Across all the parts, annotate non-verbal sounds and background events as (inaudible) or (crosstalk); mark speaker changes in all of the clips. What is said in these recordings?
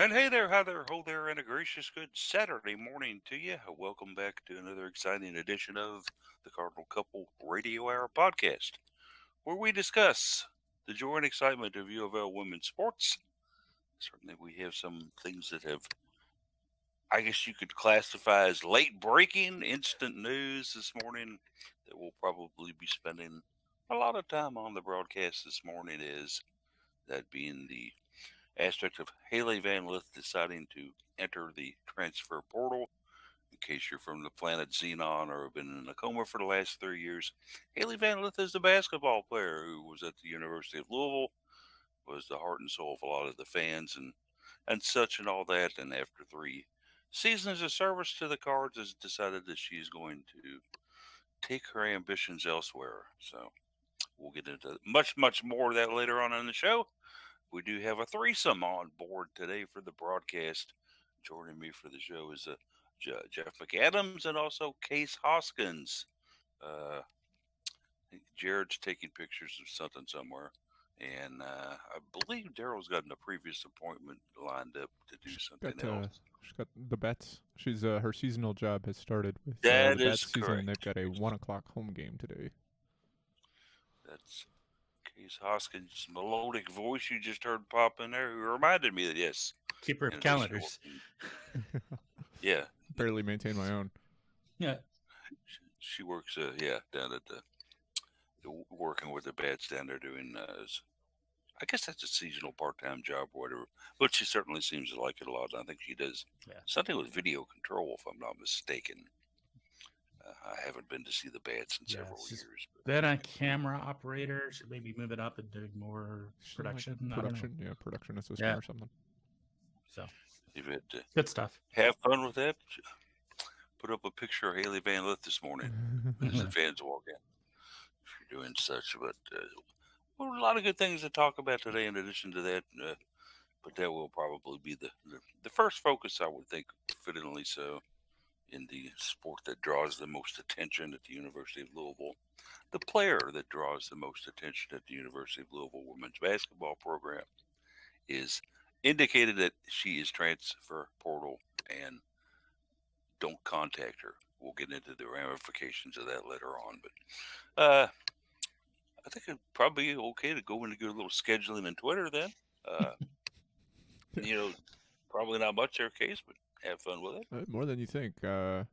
Speaker 1: And hey there, hi there, ho there, and a gracious good Saturday morning to you. Welcome back to another exciting edition of the Cardinal Couple Radio Hour podcast, where we discuss the joy and excitement of U of L women's sports. Certainly, we have some things that have, I guess you could classify as late breaking, instant news this morning that we'll probably be spending a lot of time on the broadcast this morning, is that being the aspect of Hailey Van Lith deciding to enter the transfer portal. In case you're from the planet Xenon or have been in a coma for the last three years, Hailey Van Lith is the basketball player who was at the University of Louisville, was the heart and soul of a lot of the fans and and such and all that. And after three seasons of service to the Cards, has decided that she's going to take her ambitions elsewhere. So we'll get into much, much more of that later on in the show. We do have a threesome on board today for the broadcast. Joining me for the show is uh, Jeff McAdams and also Case Hoskins. Uh, Jared's taking pictures of something somewhere. And uh, I believe Daryl's gotten a previous appointment lined up to do
Speaker 2: she's
Speaker 1: something
Speaker 2: got, uh,
Speaker 1: else.
Speaker 2: she's got the bets. She's uh, her seasonal job has started with uh,
Speaker 1: That
Speaker 2: the
Speaker 1: is
Speaker 2: season, and they've got a one o'clock home game today.
Speaker 1: That's Case Hoskins' melodic voice you just heard pop in there, who reminded me that yes,
Speaker 3: Keeper
Speaker 1: in
Speaker 3: of calendars. (laughs)
Speaker 1: yeah,
Speaker 2: Barely maintain my own.
Speaker 3: Yeah.
Speaker 1: she, she works. Uh, yeah, down at the, the working with the bats down there doing. Uh, s- I guess that's a seasonal part-time job or whatever. But she certainly seems to like it a lot. I think she does
Speaker 3: Yeah.
Speaker 1: something with video control, if I'm not mistaken. Uh, I haven't been to see the bats in
Speaker 3: Yeah,
Speaker 1: several years. But
Speaker 3: Then a camera operator should maybe move it up and do more
Speaker 2: She's like
Speaker 3: production. I don't know.
Speaker 2: production, yeah, production assistant
Speaker 3: Yeah.
Speaker 2: or something.
Speaker 3: So
Speaker 1: you've had to
Speaker 3: good stuff.
Speaker 1: have fun with that. Put up a picture of Hailey Van Lith this morning. (laughs) as the fans walk in. If you're doing such, but uh, well, a lot of good things to talk about today. In addition to that, uh, but that will probably be the, the the first focus, I would think, fittingly so, in the sport that draws the most attention at the University of Louisville, the player that draws the most attention at the University of Louisville women's basketball program is indicated that she is transfer portal and don't contact her. We'll get into the ramifications of that later on. But uh, I think it'd probably be okay to go into a little scheduling and Twitter then. Uh, (laughs) you know, probably not much their case, but have fun with it.
Speaker 2: Uh, more than you think. Uh,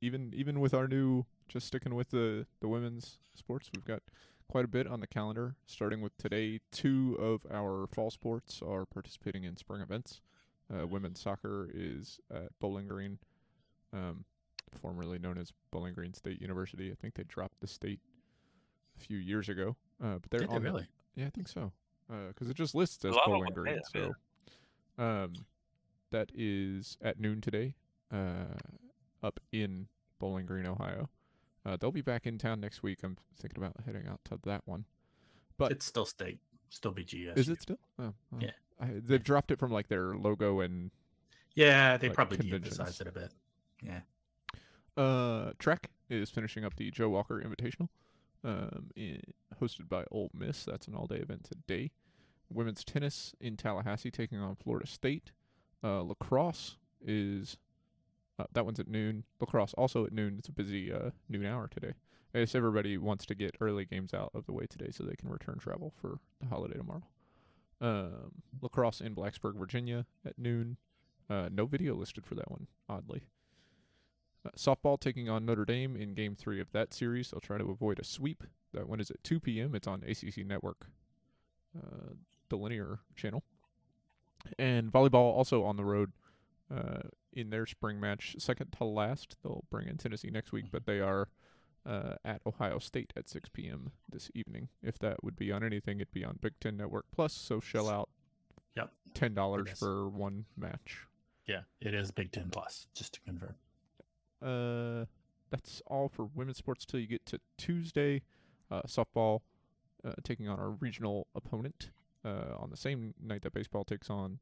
Speaker 2: even even with our new, just sticking with the the women's sports, we've got quite a bit on the calendar. Starting with today, two of our fall sports are participating in spring events. Uh, women's soccer is at Bowling Green, um, formerly known as Bowling Green State University. I think they dropped the state a few years ago, uh, but they're
Speaker 3: Did they
Speaker 2: on the-
Speaker 3: really?
Speaker 2: yeah, I think so. Because it just lists as Bowling Green.
Speaker 1: have,
Speaker 2: So, um, that is at noon today, uh, up in Bowling Green, Ohio. Uh, they'll be back in town next week. I'm thinking about heading out to that one. But
Speaker 3: it's still state, still BGS.
Speaker 2: is it still? Oh,
Speaker 3: Yeah.
Speaker 2: I, they've dropped it from like their logo and
Speaker 3: Yeah, they
Speaker 2: like,
Speaker 3: probably de-emphasized it a bit. Yeah.
Speaker 2: Uh, Trek is finishing up the Joe Walker Invitational, um, in, hosted by Ole Miss. That's an all-day event today. Women's tennis in Tallahassee taking on Florida State. Uh, lacrosse is uh, that one's at noon. Lacrosse also at noon. It's a busy uh, noon hour today. I guess everybody wants to get early games out of the way today so they can return travel for the holiday tomorrow. Um, lacrosse in Blacksburg, Virginia at noon. Uh, no video listed for that one, oddly. Uh, softball taking on Notre Dame in game three of that series. They'll try to avoid a sweep. That one is at 2 p.m. It's on ACC Network, uh, the linear channel. And volleyball also on the road uh, in their spring match, second to last. They'll bring in Tennessee next week, but they are uh, at Ohio State at 6 p.m. this evening. If that would be on anything, it'd be on Big Ten Network Plus. So shell out
Speaker 3: Yep.
Speaker 2: ten dollars
Speaker 3: Yes.
Speaker 2: for one match.
Speaker 3: Yeah, it is Big Ten plus, just to confirm.
Speaker 2: Uh, that's all for women's sports till you get to Tuesday. Uh, softball uh, taking on our regional opponent uh, on the same night that baseball takes on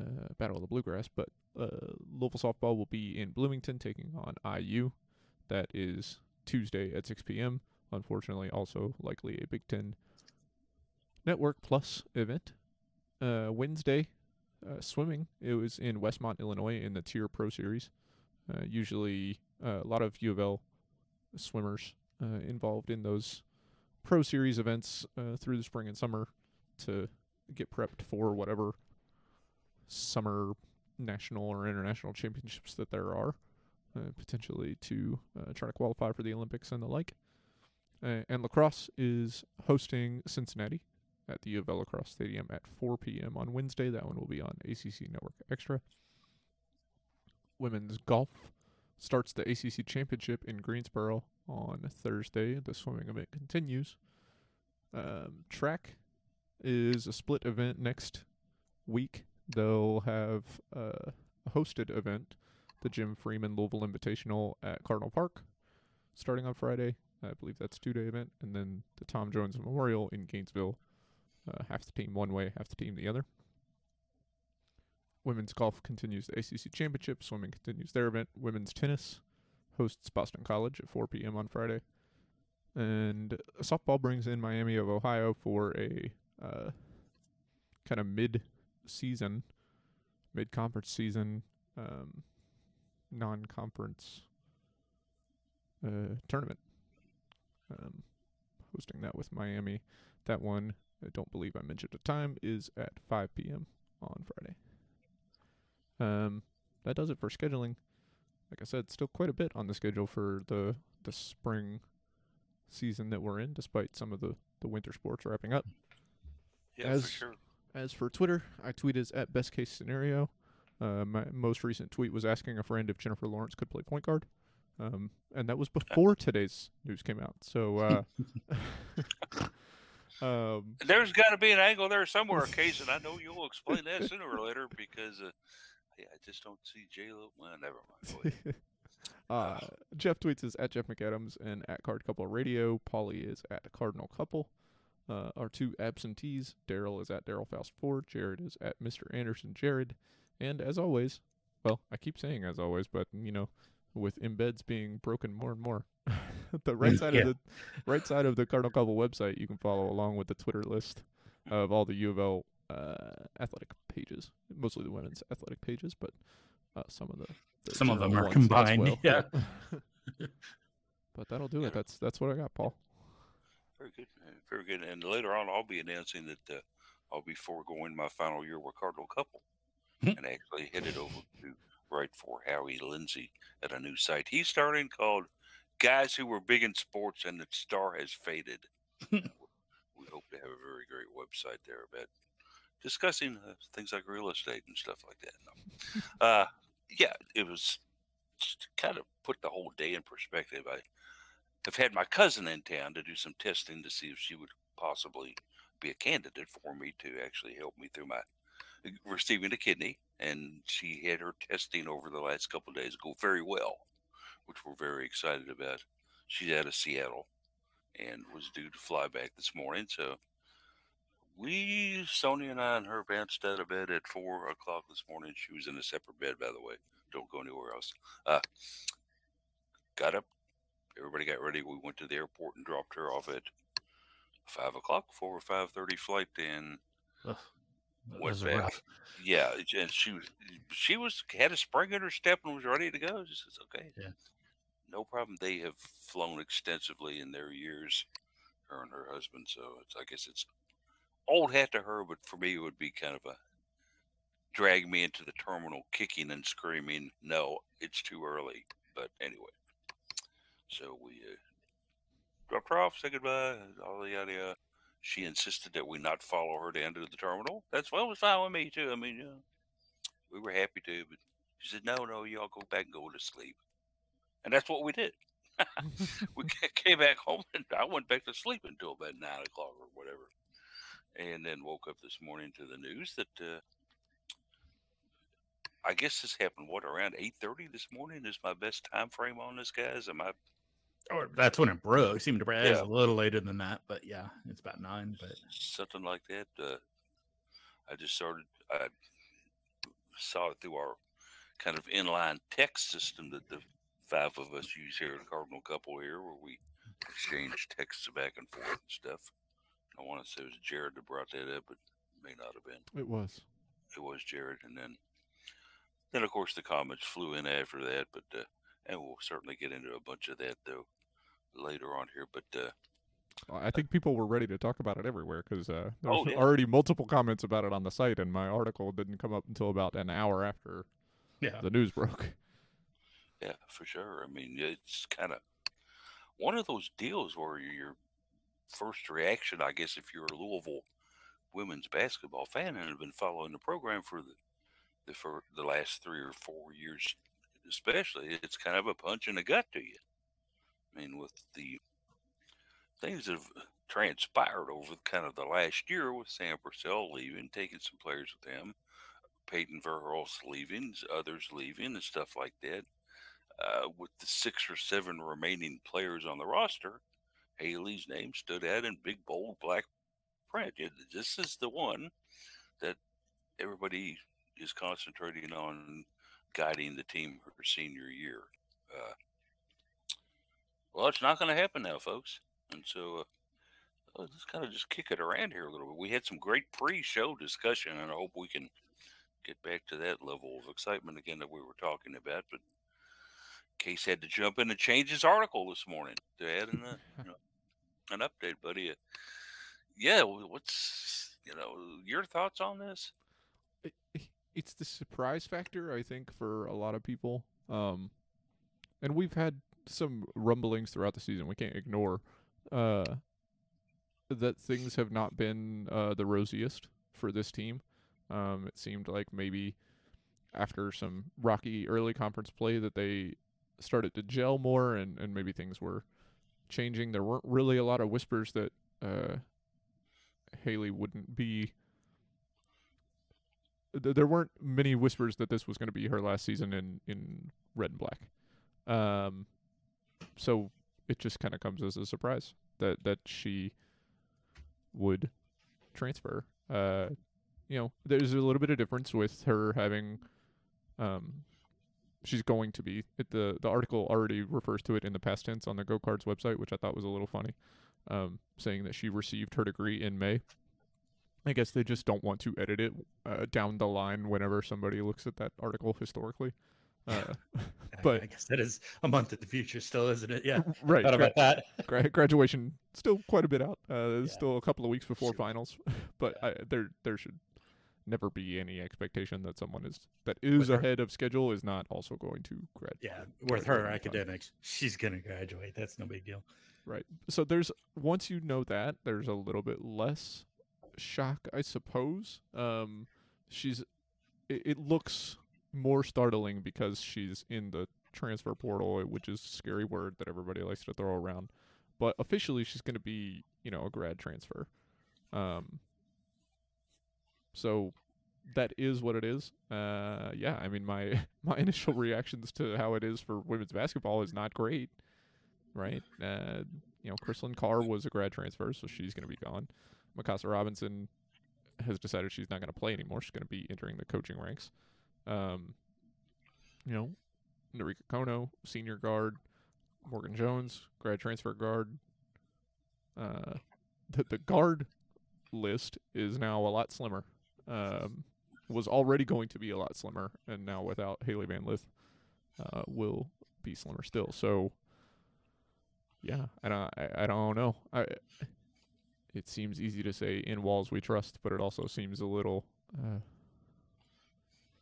Speaker 2: uh, Battle of the Bluegrass. But uh, Louisville softball will be in Bloomington taking on IU. That is Tuesday at 6 p.m. Unfortunately, also likely a Big Ten Network Plus event. Uh, Wednesday, uh, swimming, it was in Westmont, Illinois, in the TYR Pro Series. Uh, usually, uh, a lot of U of L swimmers uh, involved in those Pro Series events uh, through the spring and summer to get prepped for whatever summer national or international championships that there are, uh, potentially to uh, try to qualify for the Olympics and the like. Uh, and lacrosse is hosting Cincinnati at the U of L Lacrosse Stadium at 4 p.m. on Wednesday. That one will be on ACC Network Extra. Women's golf starts the ACC Championship in Greensboro on Thursday. The swimming event continues. Um, track is a split event next week. They'll have uh, a hosted event, the Jim Freeman Louisville Invitational at Cardinal Park, starting on Friday. I believe that's a two day event. And then the Tom Jones Memorial in Gainesville. Uh, half the team one way, half the team the other. Women's golf continues the ACC Championship. Swimming continues their event. Women's tennis hosts Boston College at 4 p.m. on Friday. And softball brings in Miami of Ohio for a uh, kind of mid season, mid conference season, um, non conference uh, tournament. Um, hosting that with Miami. That one, I don't believe I mentioned the time, is at 5 p.m. on Friday. Um, that does it for scheduling. Like I said, still quite a bit on the schedule for the the spring season that we're in, despite some of the the winter sports wrapping up.
Speaker 1: Yeah,
Speaker 2: As-
Speaker 1: for sure.
Speaker 2: As for Twitter, I tweet is at best case scenario. Uh, my most recent tweet was asking a friend if Jennifer Lawrence could play point guard, um, and that was (laughs) before today's news came out. So, uh, (laughs) (laughs) um,
Speaker 1: There's got to be an angle there somewhere, Case, and I know you'll explain that sooner or later because uh, yeah, I just don't see J Lo. Well, never mind.
Speaker 2: Uh, Jeff tweets is at Jeff McAdams and at Card Couple Radio. Polly is at Cardinal Couple. Uh, our two absentees, Daryl is at Daryl Faust Ford. Jared is at Mr. Anderson Jared. And as always, well, I keep saying as always, but you know, with embeds being broken more and more, (laughs) the right (laughs) side
Speaker 3: Yeah.
Speaker 2: of the right side of the Cardinal Couple website, you can follow along with the Twitter list of all the U of L uh, athletic pages, mostly the women's athletic pages, but uh, some of the, the
Speaker 3: Some of them are combined,
Speaker 2: well. (laughs)
Speaker 3: yeah.
Speaker 2: but that'll do
Speaker 1: Yeah.
Speaker 2: it. That's that's what I got, Paul.
Speaker 1: Very good, very good. And later on, I'll be announcing that uh, I'll be foregoing my final year with Cardinal Couple
Speaker 3: Hmm.
Speaker 1: and actually headed over to write for Howie Lindsay at a new site he's starting called Guys Who Were Big in Sports and the Star Has Faded. we hope to have a very great website there about discussing uh, things like real estate and stuff like that. No. (laughs) uh, yeah, it was to kind of put the whole day in perspective. I have had my cousin in town to do some testing to see if she would possibly be a candidate for me to actually help me through my receiving a kidney. And she had her testing over the last couple days go very well, which we're very excited about. She's out of Seattle and was due to fly back this morning. So we, Sonia and I, and her bounced out of bed at four o'clock this morning. She was in a separate bed, by the way. Don't go anywhere else. Uh, got up. Everybody got ready. We went to the airport and dropped her off at five o'clock, four or five thirty flight, and
Speaker 3: Ugh,
Speaker 1: went back.
Speaker 3: rough.
Speaker 1: Yeah, and she was she was had a spring in her step and was ready to go. She says, "Okay,
Speaker 3: Yeah.
Speaker 1: no problem." They have flown extensively in their years, her and her husband. So it's I guess it's old hat to her, but for me it would be kind of a drag me into the terminal, kicking and screaming. No, it's too early. But anyway, so we uh, dropped her off, said goodbye, all the yada yada. She insisted that we not follow her to the terminal. That's it was fine with me too. I mean, we were happy to, but she said, "No, no, y'all go back and go to sleep," and that's what we did. (laughs) we came back home, and I went back to sleep until about nine o'clock or whatever, and then woke up this morning to the news that uh, I guess this happened. What around eight thirty this morning is my best time frame on this, guys. Am I
Speaker 3: Or that's when it broke. It seemed to break. It was
Speaker 1: Yeah.
Speaker 3: a little later than that, but yeah, it's about nine. But
Speaker 1: something like that. Uh, I just started. I saw it through our kind of inline text system that the five of us use here at Cardinal Couple here, where we exchange texts back and forth and stuff. I want to say it was Jared that brought that up, but it may not have been.
Speaker 2: It was.
Speaker 1: it was Jared, and then then of course the comments flew in after that. But uh, and we'll certainly get into a bunch of that though later on here. But uh,
Speaker 2: I think people were ready to talk about it everywhere because uh, there
Speaker 1: Oh,
Speaker 2: was
Speaker 1: yeah.
Speaker 2: already multiple comments about it on the site, and my article didn't come up until about an hour after
Speaker 3: Yeah.
Speaker 2: the news broke. (laughs)
Speaker 1: yeah, for sure. I mean, it's kind of one of those deals where your first reaction, I guess, if you're a Louisville women's basketball fan and have been following the program for the the for the last three or four years, especially, it's kind of a punch in the gut to you. I mean, with the things that have transpired over kind of the last year with Sam Purcell leaving, taking some players with him, Peyton Verhulst leaving, others leaving, and stuff like that. Uh, with the six or seven remaining players on the roster, Hailey's name stood out in big, bold black print. This is the one that everybody is concentrating on guiding the team her senior year. Uh, well, it's not going to happen now, folks. And so uh, uh, let's kind of just kick it around here a little bit. We had some great pre-show discussion, and I hope we can get back to that level of excitement again that we were talking about. But Case had to jump in and change his article this morning to add in a, you know, an update, buddy. Uh, yeah, what's you know your thoughts on this?
Speaker 2: It- it's the surprise factor I think for a lot of people. Um, and we've had some rumblings throughout the season. We can't ignore uh, that things have not been uh, the rosiest for this team. Um, it seemed like maybe after some rocky early conference play that they started to gel more, and, and maybe things were changing. There weren't really a lot of whispers that uh, Hailey wouldn't be th- there weren't many whispers that this was going to be her last season in in red and black. Um, so it just kind of comes as a surprise that that she would transfer. Uh, you know, there's a little bit of difference with her having. Um, she's going to be. It, the The article already refers to it in the past tense on the Go Cards website, which I thought was a little funny, um, saying that she received her degree in May. I guess they just don't want to edit it uh, down the line whenever somebody looks at that article historically. Uh, (laughs) but-
Speaker 3: I guess that is a month in the future, still, isn't it? Yeah.
Speaker 2: right,
Speaker 3: Thought
Speaker 2: gra-
Speaker 3: about that.
Speaker 2: gra- graduation still quite a bit out. Uh,
Speaker 3: Yeah.
Speaker 2: still a couple of weeks before
Speaker 3: Sure.
Speaker 2: finals, (laughs) but I, there there should never be any expectation that someone is that is
Speaker 3: With her-
Speaker 2: ahead of schedule is not also going to grad.
Speaker 3: Yeah. With her
Speaker 2: on time.
Speaker 3: academics, she's going to graduate. That's no big deal.
Speaker 2: Right. So there's once you know that, there's a little bit less shock, I suppose. Um, she's it, it looks more startling because she's in the transfer portal, uh, which is a scary word that everybody likes to throw around. But officially, she's going to be, you know, a grad transfer. Um. So that is what it is. Uh, yeah. I mean, my (laughs) my initial reactions to how it is for women's basketball is not great right? Uh, you know, Chrislyn Carr was a grad transfer, so she's going to be gone. Mykasa Robinson has decided she's not going to play anymore. She's going to be entering the coaching ranks. Um, you know, Norika Konno, senior guard. Morgan Jones, grad transfer guard. Uh, the the guard list is now a lot slimmer. Um, was already going to be a lot slimmer, and now without Hailey Van Lith, uh, will be slimmer still. So, yeah, I don't, I, I don't know. I, it seems easy to say in Walz we trust, but it also seems a little uh,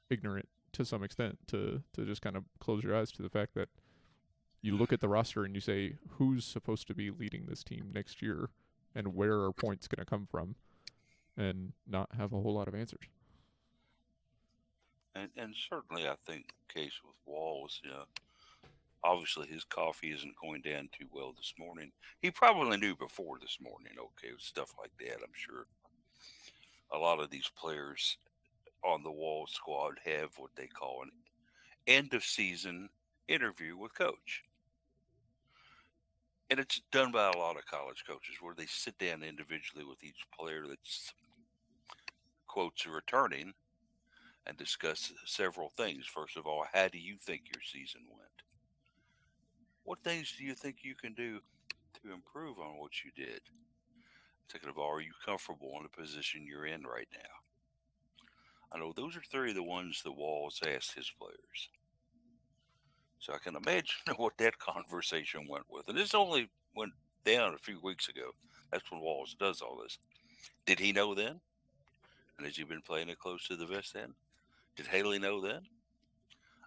Speaker 2: ignorant to some extent to to just kind of close your eyes to the fact that you look at the roster and you say who's supposed to be leading this team next year and where are points going to come from and not have a whole lot of answers.
Speaker 1: And and certainly, I think the case with Walz, know, obviously his coffee isn't going down too well this morning. He probably knew before this morning. Okay, stuff like that, I'm sure. A lot of these players on the Wall squad have what they call an end of season interview with coach. And it's done by a lot of college coaches where they sit down individually with each player that's quotes returning and discuss several things. First of all, how do you think your season went? What things do you think you can do to improve on what you did? Second of all, are you comfortable in the position you're in right now? I know those are three of the ones that Walz asked his players. So I can imagine (laughs) what that conversation went with. And this only went down a few weeks ago. That's when Walz does all this. Did he know then? And has he been playing it close to the vest then? Did Hailey know then?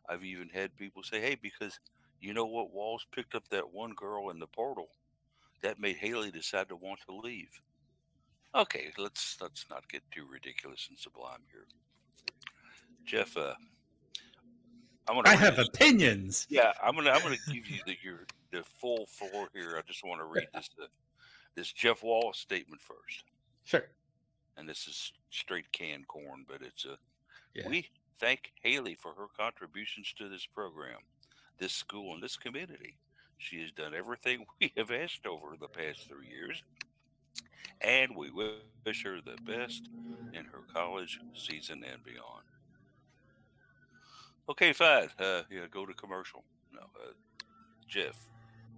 Speaker 1: I've even had people say, hey, because you know what? Walz picked up that one girl in the portal. That made Hailey decide to want to leave. Okay, let's let's not get too ridiculous and sublime here. Jeff, uh, I'm gonna
Speaker 3: I have
Speaker 1: this-
Speaker 3: opinions.
Speaker 1: yeah, I'm gonna I'm gonna give you the your the full floor here. I just want to read this uh, this Jeff Walz statement first,
Speaker 3: Sure.
Speaker 1: and this is straight canned corn, but it's a
Speaker 3: Yeah.
Speaker 1: we thank Hailey for her contributions to this program, this school, and this community. She has done everything (laughs) we have asked over the past three years, and we wish her the best in her college season and beyond. Okay, fine. Uh, yeah, go to commercial. No, uh, Jeff,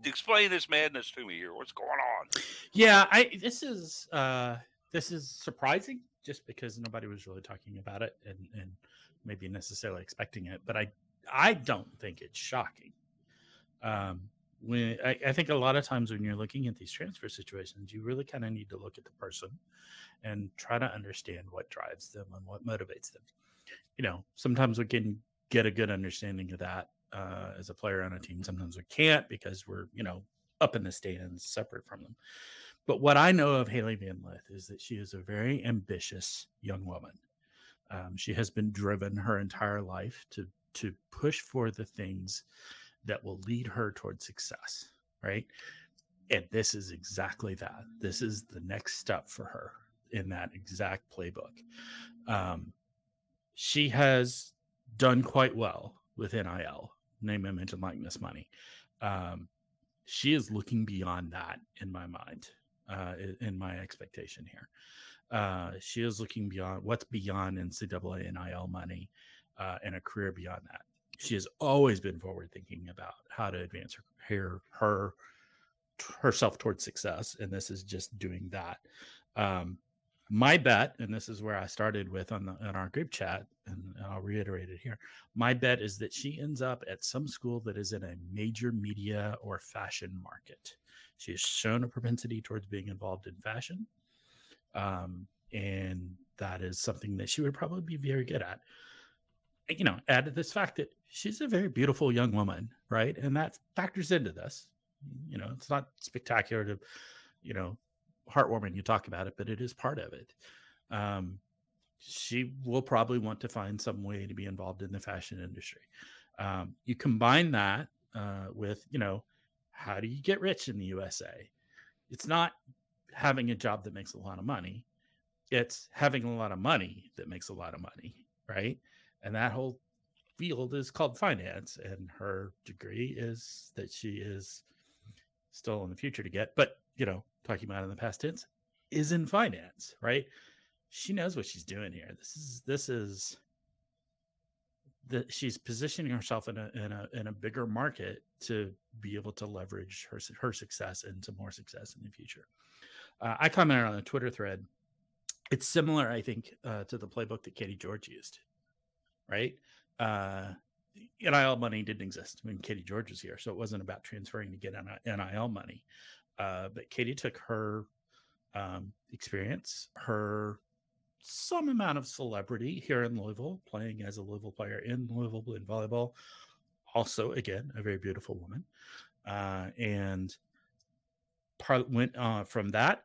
Speaker 1: explain this madness to me here. What's going on?
Speaker 3: Yeah, I this is uh this is surprising just because nobody was really talking about it and and maybe necessarily expecting it, but I I don't think it's shocking. Um when I, I think a lot of times when you're looking at these transfer situations, you really kind of need to look at the person and try to understand what drives them and what motivates them. You know, sometimes we can get a good understanding of that uh, as a player on a team. Sometimes we can't because we're, you know, up in the stands separate from them. But what I know of Hailey Van Lith is that she is a very ambitious young woman. Um, she has been driven her entire life to to push for the things that will lead her towards success, right? And this is exactly that. This is the next step for her in that exact playbook. Um, she has done quite well with NIL, name, image, and likeness money. Um, she is looking beyond that in my mind, uh, in my expectation here. Uh, she is looking beyond what's beyond NCAA NIL money uh, and a career beyond that. She has always been forward thinking about how to advance her, her, her herself towards success, and this is just doing that. Um, my bet, and this is where I started with on the on our group chat, and I'll reiterate it here. My bet is that she ends up at some school that is in a major media or fashion market. She has shown a propensity towards being involved in fashion, um, and that is something that she would probably be very good at. You know, add to this fact that she's a very beautiful young woman, right? And that factors into this. You know, it's not spectacular to, you know, heartwarming you talk about it, but it is part of it. Um, she will probably want to find some way to be involved in the fashion industry. Um, you combine that uh, with, you know, how do you get rich in the USA? It's not having a job that makes a lot of money, it's having a lot of money that makes a lot of money, right? And that whole field is called finance, and her degree is that she is still in the future to get, but you know, talking about in the past tense, is in finance, right? She knows what she's doing here. This is this is that she's positioning herself in a in a in a bigger market to be able to leverage her her success into more success in the future. Uh, I commented on a Twitter thread. It's similar, I think, uh, to the playbook that Katie George used, right? Uh, NIL money didn't exist when Katie George was here, so it wasn't about transferring to get NIL money. Uh, but Katie took her um, experience, her some amount of celebrity here in Louisville, playing as a Louisville player in Louisville in volleyball. Also, again, a very beautiful woman, uh, and part went uh, from that.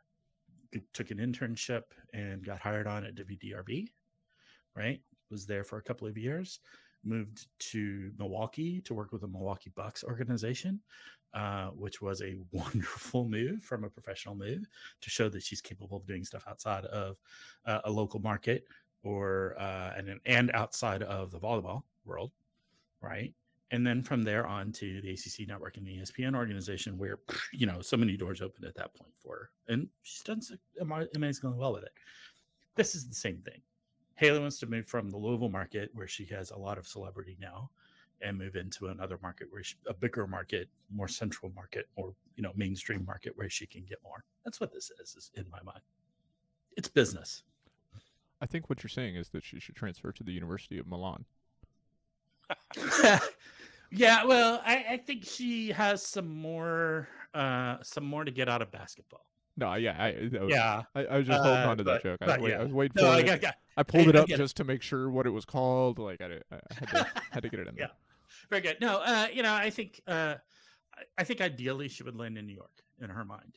Speaker 3: Took an internship and got hired on at WDRB. Right, was there for a couple of years. Moved to Milwaukee to work with the Milwaukee Bucks organization, uh, which was a (laughs) wonderful move from a professional move to show that she's capable of doing stuff outside of uh, a local market or uh, and and outside of the volleyball world, right? And then from there on to the ACC network and the ESPN organization, where (sniffs) you know so many doors opened at that point for her, and she's done so ama- amazingly well with it. This is the same thing. Hailey wants to move from the Louisville market, where she has a lot of celebrity now, and move into another market where she, a bigger market, more central market, or you know mainstream market where she can get more. That's what this is, is in my mind. It's business.
Speaker 2: I think what you're saying is that she should transfer to the University of Milan. (laughs)
Speaker 3: yeah, well, I, I think she has some more uh some more to get out of basketball.
Speaker 2: No, yeah, I, was-
Speaker 3: Yeah.
Speaker 2: I, I was just holding
Speaker 3: Uh,
Speaker 2: on to
Speaker 3: but-
Speaker 2: that joke. I was, wait,
Speaker 3: yeah.
Speaker 2: I was waiting for
Speaker 3: I
Speaker 2: it.
Speaker 3: got
Speaker 2: I pulled
Speaker 3: I-
Speaker 2: it
Speaker 3: I
Speaker 2: up
Speaker 3: get it.
Speaker 2: just to make sure what it was called. Like I, did, I had to (laughs) had to get it in there.
Speaker 3: Yeah. very good. No, uh, you know, I think uh I- I think ideally she would land in New York in her mind.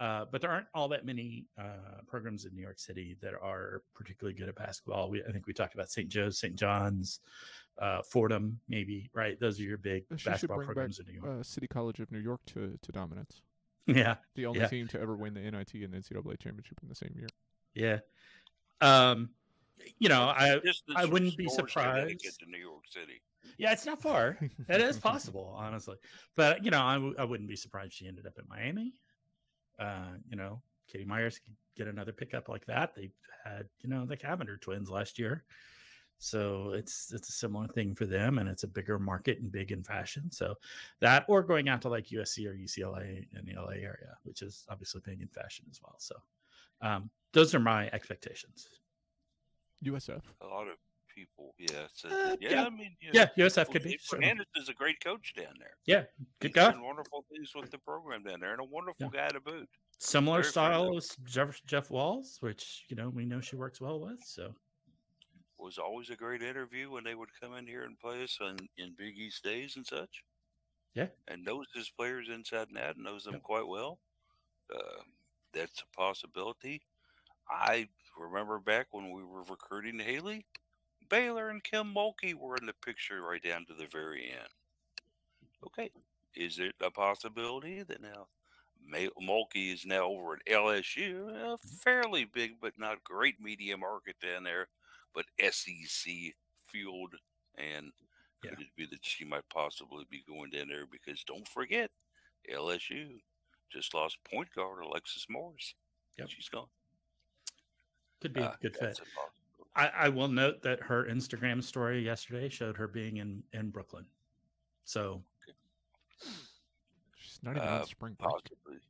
Speaker 3: Uh, but there aren't all that many uh, programs in New York City that are particularly good at basketball. We, I think we talked about St. Joe's, St. John's, uh, Fordham, maybe right. Those are your big
Speaker 2: She
Speaker 3: basketball
Speaker 2: bring back
Speaker 3: programs in New York.
Speaker 2: uh, City College of New York to, to dominance.
Speaker 3: Yeah,
Speaker 2: The only
Speaker 3: Yeah.
Speaker 2: team to ever win the NIT and the NCAA championship in the same year.
Speaker 3: yeah. Um, you know, I
Speaker 1: Distance
Speaker 3: I wouldn't be
Speaker 1: Storrs, Connecticut
Speaker 3: surprised.
Speaker 1: to New York City.
Speaker 3: Yeah, it's not far. it is possible, (laughs) honestly. But you know, I w- I wouldn't be surprised if she ended up in Miami. Uh, you know, Katie Meier could get another pickup like that. They've had, you know, the Cavinder twins last year. So it's it's a similar thing for them, and it's a bigger market and big in fashion. So that, or going out to like USC or UCLA in the LA area, which is obviously big in fashion as well. So um, those are my expectations.
Speaker 2: USF.
Speaker 1: A lot of people, yeah. So,
Speaker 3: Uh,
Speaker 1: yeah,
Speaker 3: yeah.
Speaker 1: I mean, you know,
Speaker 3: Yeah, USF could be.
Speaker 1: Dave. Fernandez is a great coach down there.
Speaker 3: Yeah, good
Speaker 1: He's
Speaker 3: guy.
Speaker 1: done wonderful things with the program down there, and a wonderful
Speaker 3: Yeah.
Speaker 1: guy to boot.
Speaker 3: similar
Speaker 1: Very
Speaker 3: style
Speaker 1: friendly.
Speaker 3: as Jeff, Jeff Walz, which you know we know she works well with. So
Speaker 1: Was always a great interview when they would come in here and play us in, in Big East days and such.
Speaker 3: Yeah.
Speaker 1: and knows his players inside and out, and knows them quite well. Uh, that's a possibility. I remember back when we were recruiting Hailey, Baylor and Kim Mulkey were in the picture right down to the very end. Okay, is it a possibility that now Mulkey is now over at LSU, a fairly big but not great media market down there, but SEC fueled, and
Speaker 3: Yeah.
Speaker 1: could it be that she might possibly be going down there because don't forget, LSU just lost point guard Alexis Morris.
Speaker 3: Yep.
Speaker 1: She's gone.
Speaker 3: could be
Speaker 1: Uh,
Speaker 3: a good fit.
Speaker 1: that's a possibility.
Speaker 3: I, I will note that her Instagram story yesterday showed her being in in Brooklyn. So
Speaker 2: She's not even
Speaker 1: Uh,
Speaker 2: on spring break.
Speaker 1: Possibly.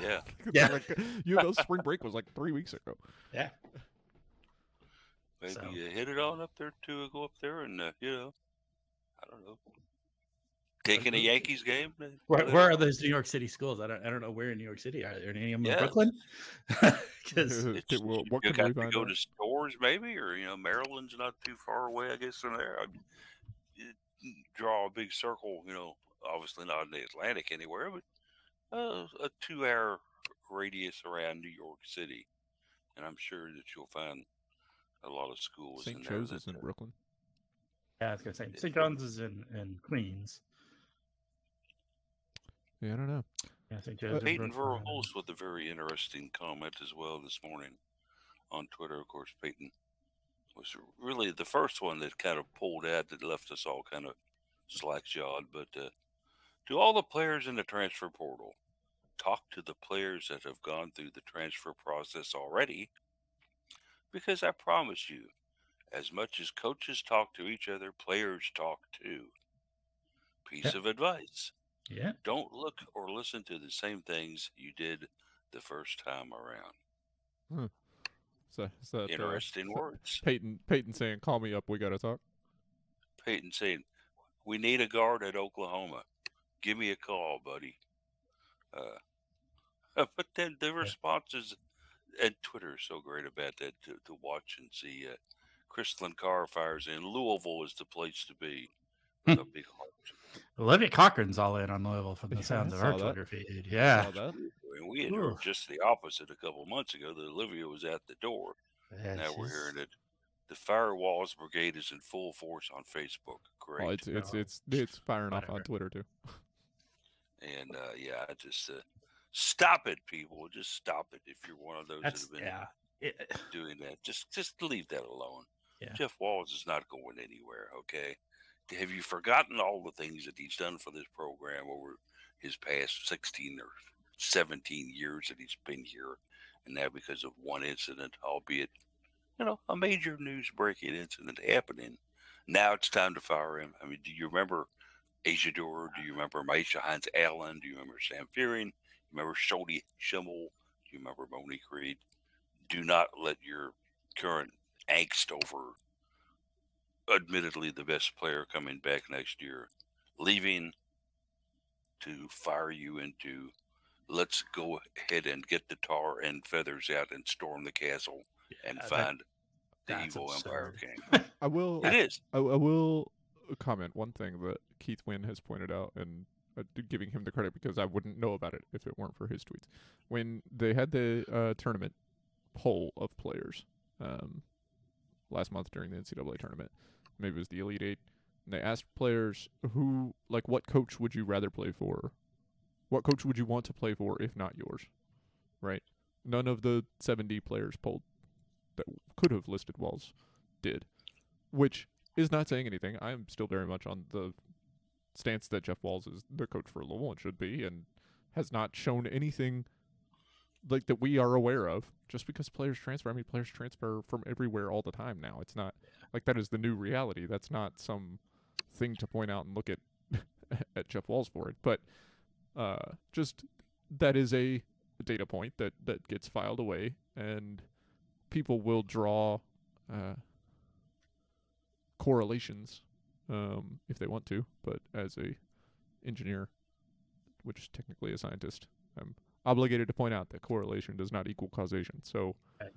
Speaker 1: Yeah. (laughs)
Speaker 3: Yeah.
Speaker 2: like, you know, spring break was like three weeks ago.
Speaker 3: yeah,
Speaker 1: Maybe
Speaker 3: So-
Speaker 1: you hit it on up there too. Go up there and uh, you know, I don't know, taking a Yankees game. uh,
Speaker 3: where, where are those New York City schools? I don't I don't know where in New York City are there any of them
Speaker 1: Yeah.
Speaker 3: in Brooklyn? (laughs) Because
Speaker 2: Okay,
Speaker 1: It's,
Speaker 2: well, what
Speaker 1: you
Speaker 2: can
Speaker 1: got
Speaker 2: we
Speaker 1: to go
Speaker 2: out?
Speaker 1: to Storrs maybe, or you know, Maryland's not too far away. I guess from there. I, you draw a big circle. You know, obviously not in the Atlantic anywhere, but uh, a two-hour radius around New York City, and I'm sure that you'll find a lot of schools
Speaker 2: St.
Speaker 1: in.
Speaker 2: Joe's is in
Speaker 1: uh,
Speaker 2: Brooklyn.
Speaker 3: yeah, I was gonna say St. John's is in in Queens.
Speaker 2: Yeah, I don't know.
Speaker 3: Yeah, St. Joe's. in
Speaker 1: Peyton
Speaker 3: Brooklyn.
Speaker 1: Verhulst with a very interesting comment as well this morning on Twitter. Of course, Peyton was really the first one that kind of pulled out that left us all kind of slack jawed. But uh, to all the players in the transfer portal, talk to the players that have gone through the transfer process already. Because I promise you, as much as coaches talk to each other, players talk too. Piece
Speaker 3: Yeah.
Speaker 1: of advice
Speaker 3: Yeah,
Speaker 1: don't look or listen to the same things you did the first time around.
Speaker 2: So, is that uh,
Speaker 1: Interesting words.
Speaker 2: Peyton Peyton saying, "Call me up. We gotta talk."
Speaker 1: Peyton saying, "We need a guard at Oklahoma. Give me a call, buddy." Uh, (laughs) but then the responses, and Twitter is so great about that to, to watch and see. Uh, Chrislyn Carr fires in Louisville is the place to be.
Speaker 3: Hmm.
Speaker 1: a big heart.
Speaker 3: Olivia Cochran's all in on Louisville from the
Speaker 2: Yeah,
Speaker 3: sounds
Speaker 2: I
Speaker 3: of her. Twitter feed. Yeah,
Speaker 1: And we had heard just the opposite a couple months ago. That Olivia was at the door.
Speaker 3: Yeah,
Speaker 1: now we're hearing it. The Firewalls Brigade is in full force on Facebook. Great.
Speaker 2: Oh, it's it's it's it's firing off on Twitter too.
Speaker 1: And uh, yeah, I just uh, stop it, people. Just stop it. If you're one of those
Speaker 3: That's
Speaker 1: that have been
Speaker 3: yeah. It- uh,
Speaker 1: doing that, just just leave that alone.
Speaker 3: Yeah.
Speaker 1: Jeff Walz is not going anywhere. Okay. Have you forgotten all the things that he's done for this program over his past 16 or 17 years that he's been here? And now, because of one incident, albeit, you know, a major news breaking incident happening, now it's time to fire him. I mean, do you remember Asia Durr? Do you remember Myisha Hines Allen? Do you remember Sam Fuehring? You remember Shoni Schimmel? Do you remember Monique Reid? Do not let your current angst over admittedly the best player coming back next year, leaving to fire you into let's go ahead and get the tar and feathers out and storm the castle and
Speaker 3: Yeah, that-
Speaker 1: find the
Speaker 3: that's
Speaker 1: evil Empire. (laughs) King.
Speaker 2: I will.
Speaker 1: It is.
Speaker 2: I, I will comment one thing that Keith Wynn has pointed out, and d- giving him the credit because I wouldn't know about it if it weren't for his tweets. When they had the uh, tournament poll of players um, last month during the NCAA tournament, maybe it was the Elite Eight, and they asked players who, like, what coach would you rather play for? What coach would you want to play for if not yours? Right? None of the 70 players polled that could have listed Walz did, which is not saying anything. I'm still very much on the stance that Jeff Walz is the coach for Louisville and should be, and has not shown anything like that we are aware of. Just because players transfer, I mean, players transfer from everywhere all the time now. It's not like that is the new reality. That's not some thing to point out and look at (laughs) at Jeff Walz for it, but uh, just that is a data point that that gets filed away, and people will draw. Uh, correlations um, if they want to, but as a engineer, which is technically a scientist, I'm obligated to point out that correlation does not equal causation. So
Speaker 3: Right.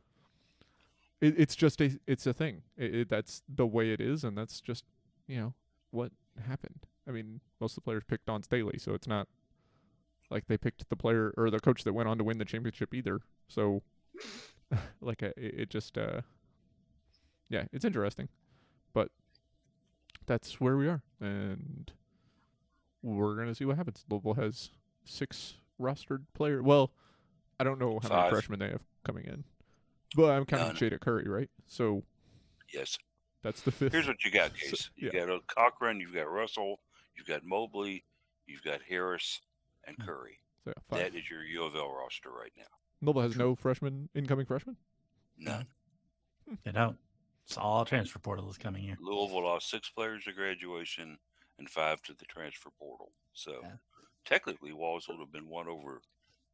Speaker 2: it, it's just a it's a thing. It, it, that's the way it is, and that's just you know what happened. I mean, most of the players picked on Staley, so it's not like they picked the player or the coach that went on to win the championship either. So (laughs) like uh, it, it just uh yeah, it's interesting but that's where we are, and we're gonna see what happens. Louisville has six rostered players. Well, I don't know how many
Speaker 1: Five.
Speaker 2: freshmen they have coming in, but I'm counting
Speaker 1: None.
Speaker 2: Jada Curry, right? So
Speaker 1: Yes.
Speaker 2: that's the fifth.
Speaker 1: Here's what you got, (laughs)
Speaker 2: So-
Speaker 1: Case. You
Speaker 2: yeah.
Speaker 1: got uh, Cochran, you've got Russell, you've got Mobley, you've got Harris, and
Speaker 2: Hmm.
Speaker 1: Curry.
Speaker 2: so, yeah, five.
Speaker 1: That is your U of L roster right now.
Speaker 2: Louisville has no freshman, incoming freshman.
Speaker 1: None.
Speaker 3: They don't. It's all transfer portal is coming here.
Speaker 1: Louisville lost six players to graduation and five to the transfer portal. So
Speaker 3: Yeah.
Speaker 1: technically, Walz would have been one over.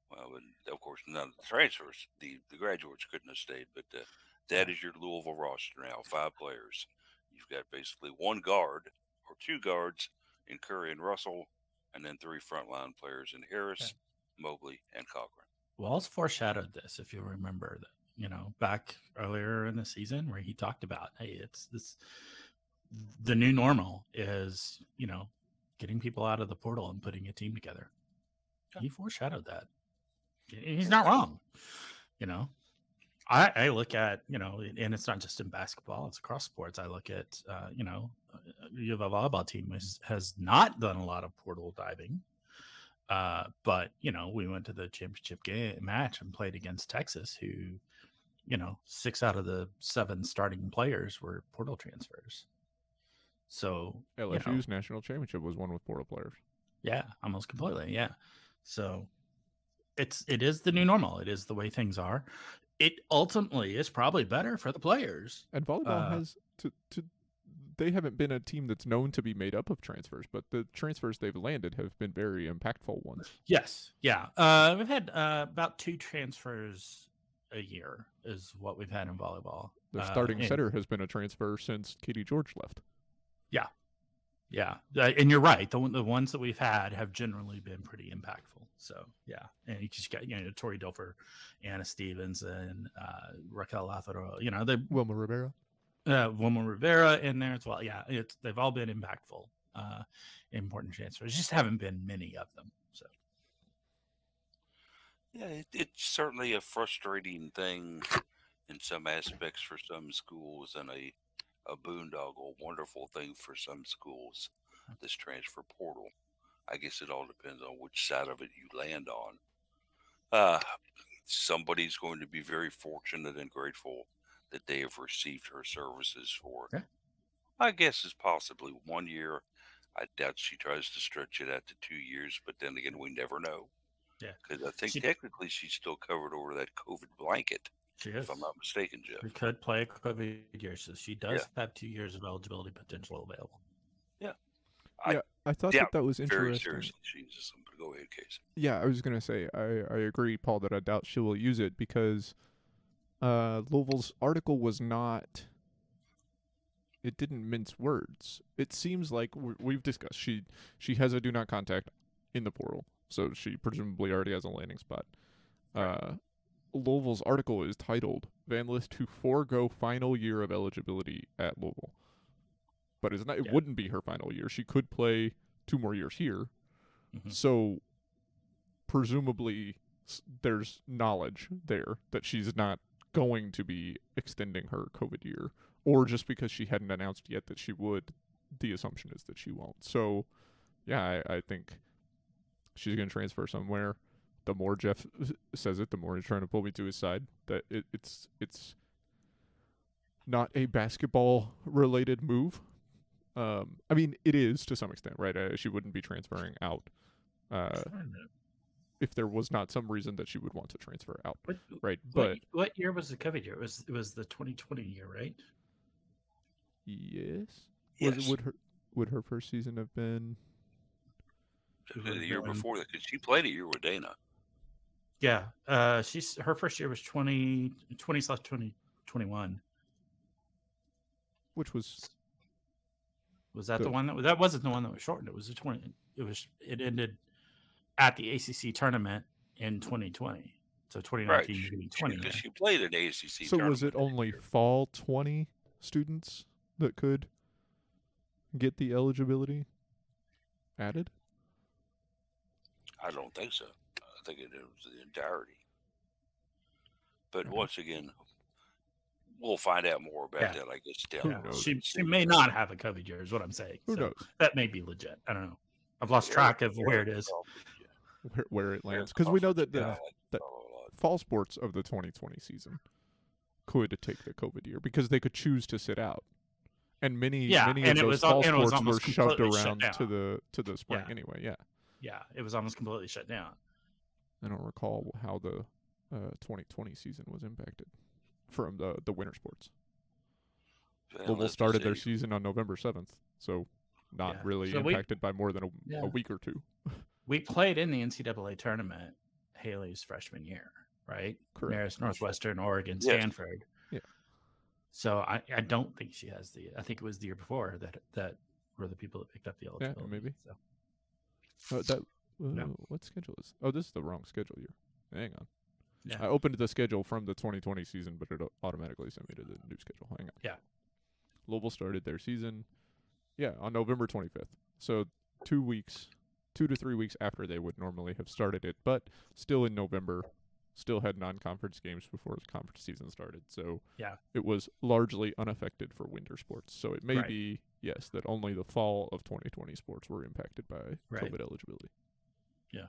Speaker 1: Well, and of course, none of the transfers, the, the graduates couldn't have stayed, but uh, that is your Louisville roster now. Five players. You've got basically one guard or two guards in Curry and Russell, and then three frontline players in Harris, Mobley, and Cochran.
Speaker 3: Walz foreshadowed this, if you remember that, you know, back earlier in the season where he talked about, hey, it's this the new normal is, you know, getting people out of the portal and putting a team together.
Speaker 1: Yeah.
Speaker 3: He foreshadowed that. He's not wrong. You know, I, I look at, you know, and it's not just in basketball, it's across sports. I look at, uh, you know, you have a volleyball team has, has not done a lot of portal diving. Uh, but you know, we went to the championship game match and played against Texas, who, you know, six out of the seven starting players were portal transfers. So you know,
Speaker 2: LSU's national championship was won with portal players.
Speaker 3: yeah, almost completely. Yeah. So it's it is the new normal. It is the way things are. It ultimately is probably better for the players.
Speaker 2: And volleyball
Speaker 3: Uh,
Speaker 2: has to to they haven't been a team that's known to be made up of transfers, but the transfers they've landed have been very impactful ones.
Speaker 3: Yes. Yeah. Uh, we've had uh, about two transfers a year is what we've had in volleyball.
Speaker 2: The
Speaker 3: Uh,
Speaker 2: starting
Speaker 3: and-
Speaker 2: setter has been a transfer since Katie George left.
Speaker 3: Yeah, uh, and you're right. The the ones that we've had have generally been pretty impactful. So yeah, and you just got you know Tori Dilfer, Anna Stevens, and uh, Raquel Lázaro. You know they
Speaker 2: Wilma Rivera.
Speaker 3: uh, Wilma Rivera in there as well. Yeah, it's they've all been impactful, uh, important transfers. Just haven't been many of them.
Speaker 1: Yeah, it, it's certainly a frustrating thing in some aspects for some schools and a, a boondoggle, wonderful thing for some schools, this transfer portal. I guess it all depends on which side of it you land on. Uh, somebody's going to be very fortunate and grateful that they have received her services for,
Speaker 3: Yeah.
Speaker 1: I guess, is possibly one year. I doubt she tries to stretch it out to two years, but then again, we never know.
Speaker 3: Yeah.
Speaker 1: Because I think
Speaker 3: She-
Speaker 1: technically she's still covered over that COVID blanket,
Speaker 3: she is.
Speaker 1: if I'm not mistaken, Jeff.
Speaker 3: She could play a COVID year, so she does have two years of eligibility potential available.
Speaker 1: I
Speaker 2: yeah, I thought
Speaker 1: doubt
Speaker 2: that that was
Speaker 1: Very
Speaker 2: interesting.
Speaker 1: seriously, she's somebody. Go ahead, Case.
Speaker 2: Yeah, I was gonna say I, I agree, Paul, that I doubt she will use it because uh, Louisville's article was not. It didn't mince words. It seems like we- we've discussed she she has a do not contact in the portal, so she presumably already has a landing spot. Uh, Louisville's article is titled "Van Lith to forego final year of eligibility at Louisville," but it's not. It
Speaker 3: Yeah.
Speaker 2: wouldn't be her final year. She could play two more years here.
Speaker 3: Mhm.
Speaker 2: So, presumably, there's knowledge there that she's not going to be extending her COVID year, or just because she hadn't announced yet that she would, the assumption is that she won't. So, yeah, I, I think she's going to transfer somewhere. The more Jeff says it, the more he's trying to pull me to his side. That it, it's it's not a basketball related move. Um, I mean, it is to some extent, right? Uh, she wouldn't be transferring out uh, if there was not some reason that she would want to transfer out,
Speaker 3: What,
Speaker 2: right?
Speaker 3: what,
Speaker 2: But
Speaker 3: what year was the COVID year? It was it was the 2020 year, right?
Speaker 2: yes,
Speaker 1: Yes.
Speaker 2: Was, would her would her first season have been?
Speaker 3: She
Speaker 1: the year before that, because she played a year with Dana.
Speaker 3: Yeah. Uh, she's her first year was 20 20 slash 2021.
Speaker 2: Which was
Speaker 3: Was that the
Speaker 2: The-
Speaker 3: one that was, that wasn't the one that was shortened? It was the 20. It was it ended at the ACC tournament in 2020. So 2019
Speaker 1: Right.
Speaker 3: beginning 20.
Speaker 1: Because
Speaker 3: yeah.
Speaker 1: she played at ACC.
Speaker 2: so was it
Speaker 1: that
Speaker 2: only
Speaker 1: year.
Speaker 2: fall twenty students that could get the eligibility added?
Speaker 1: I don't think so. I think it was the entirety. But
Speaker 2: Okay.
Speaker 1: once again, we'll find out more about
Speaker 3: Yeah.
Speaker 1: that, I guess, down
Speaker 2: Who
Speaker 1: the road.
Speaker 2: knows?
Speaker 3: She she may not have a COVID year, is what I'm saying.
Speaker 2: Who
Speaker 3: So
Speaker 2: knows
Speaker 3: That may be legit. I don't know. I've lost
Speaker 1: Eric-
Speaker 3: track of where it
Speaker 1: Eric
Speaker 3: is.
Speaker 1: Crawford, yeah.
Speaker 2: where, where it lands? Because we know that the
Speaker 1: guy,
Speaker 2: that-
Speaker 1: blah, blah, blah.
Speaker 2: fall sports of the 2020 season could take the COVID year because they could choose to sit out, and many
Speaker 3: Yeah,
Speaker 2: many
Speaker 3: and
Speaker 2: of those
Speaker 3: was
Speaker 2: fall
Speaker 3: and it was
Speaker 2: sports were shoved around to the to the spring
Speaker 3: Yeah.
Speaker 2: anyway. Yeah,
Speaker 3: Yeah, it was almost completely shut down.
Speaker 2: I don't recall how the uh, 2020 season was impacted from the the winter sports.
Speaker 1: Van
Speaker 2: Louisville started
Speaker 1: is
Speaker 2: their season on November 7th, so not
Speaker 3: Yeah.
Speaker 2: really
Speaker 3: So we-
Speaker 2: impacted by more than a,
Speaker 3: Yeah.
Speaker 2: a week or two. (laughs)
Speaker 3: We played in the NCAA tournament Hailey's freshman year, right?
Speaker 2: Correct.
Speaker 3: Marist, Northwestern, Oregon,
Speaker 1: Yes.
Speaker 3: Stanford.
Speaker 2: Yeah.
Speaker 3: So I, I don't think she has the. I think it was the year before that that were the people that picked up the
Speaker 2: Yeah,
Speaker 3: eligibility.
Speaker 2: maybe.
Speaker 3: So
Speaker 2: Uh, that uh,
Speaker 3: No.
Speaker 2: what schedule is? Oh, this is the wrong schedule year. Hang on.
Speaker 3: Yeah.
Speaker 2: I opened the schedule from the 2020 season, but it automatically sent me to the new schedule. Hang on.
Speaker 3: Yeah.
Speaker 2: Louisville started their season, yeah, on November 25th. So two weeks, two to three weeks after they would normally have started it, but still in November. Still had non-conference games before the conference season started, so
Speaker 3: Yeah.
Speaker 2: it was largely unaffected for winter sports. So it may
Speaker 3: Right.
Speaker 2: be yes that only the fall of 2020 sports were impacted by
Speaker 3: Right.
Speaker 2: COVID eligibility. Yeah.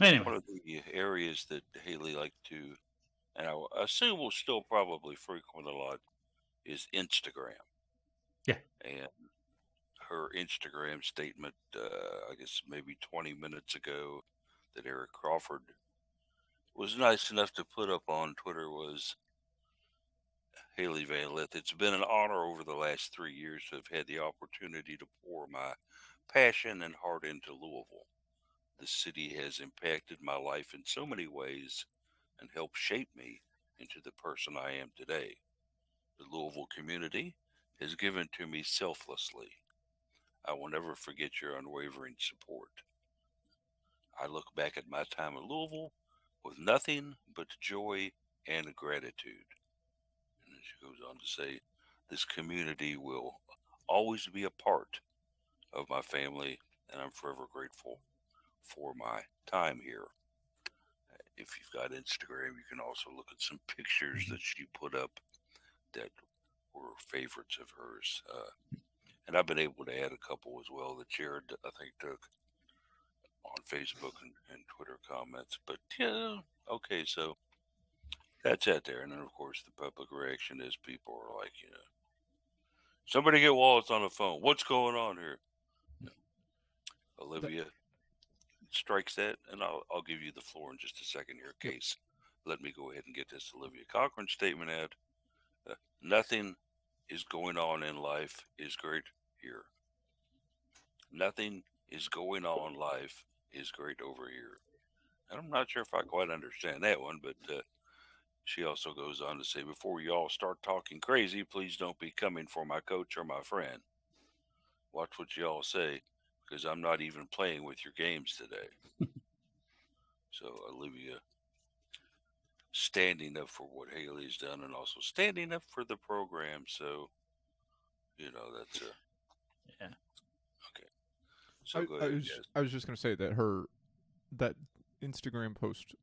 Speaker 3: Anyway,
Speaker 1: one of the areas that Hailey liked to, and I w- assume will still probably frequent a lot, is Instagram.
Speaker 3: Yeah.
Speaker 1: And her Instagram statement, uh, I guess maybe 20 minutes ago, that Eric Crawford was nice enough to put up on Twitter was Hailey Van Lith. It's been an honor over the last three years to have had the opportunity to pour my passion and heart into Louisville. The city has impacted my life in so many ways and helped shape me into the person I am today. The Louisville community has given to me selflessly. I will never forget your unwavering support. I look back at my time in Louisville with nothing but joy and gratitude. She goes on to say, This community will always be a part of my family, and I'm forever grateful for my time here. If you've got Instagram, you can also look at some pictures that she put up that were favorites of hers. Uh, and I've been able to add a couple as well that Jared, I think, took on Facebook and, and Twitter comments. But yeah, okay, so that's out there. And then, of course, the public reaction is people are like, you know, somebody get Walz on the phone. What's going on here? Olivia strikes that, and I'll, I'll give you the floor in just a second here, Case. Let me go ahead and get this Olivia Cochran statement out. Uh, nothing is going on in life is great here. Nothing is going on in life is great over here. And I'm not sure if I quite understand that one, but uh, She also goes on to say, before you all start talking crazy, please don't be coming for my coach or my friend. Watch what you all say, because I'm not even playing with your games today. so Olivia standing up for what Hailey's done and also standing up for the program. So, you know, that's a
Speaker 3: Yeah.
Speaker 1: okay. So
Speaker 2: I,
Speaker 1: go
Speaker 2: I was,
Speaker 1: guys.
Speaker 2: I was just gonna say that her that Instagram post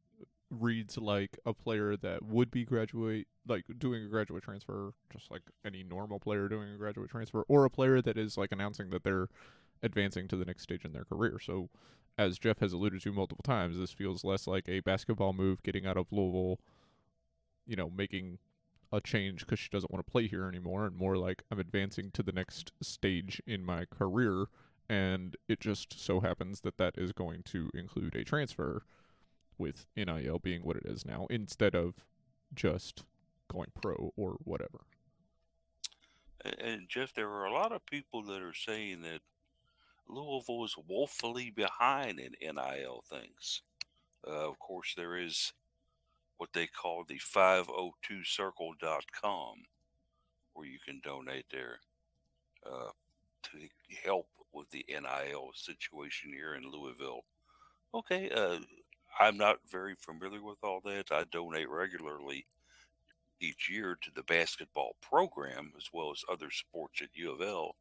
Speaker 2: reads like a player that would be graduate like doing a graduate transfer just like any normal player doing a graduate transfer or a player that is like announcing that they're advancing to the next stage in their career. So as jeff has alluded to multiple times this feels less like a basketball move getting out of louisville you know making a change because she doesn't want to play here anymore and more like i'm advancing to the next stage in my career and it just so happens that that is going to include a transfer with NIL being what it is now instead of just going pro or whatever.
Speaker 1: And, Jeff, there are a lot of people that are saying that Louisville is woefully behind in NIL things. Uh, of course, there is what they call the 502circle.com where you can donate there uh, to help with the NIL situation here in Louisville. Okay, uh, I'm not very familiar with all that. I donate regularly each year to the basketball program as well as other sports at U of L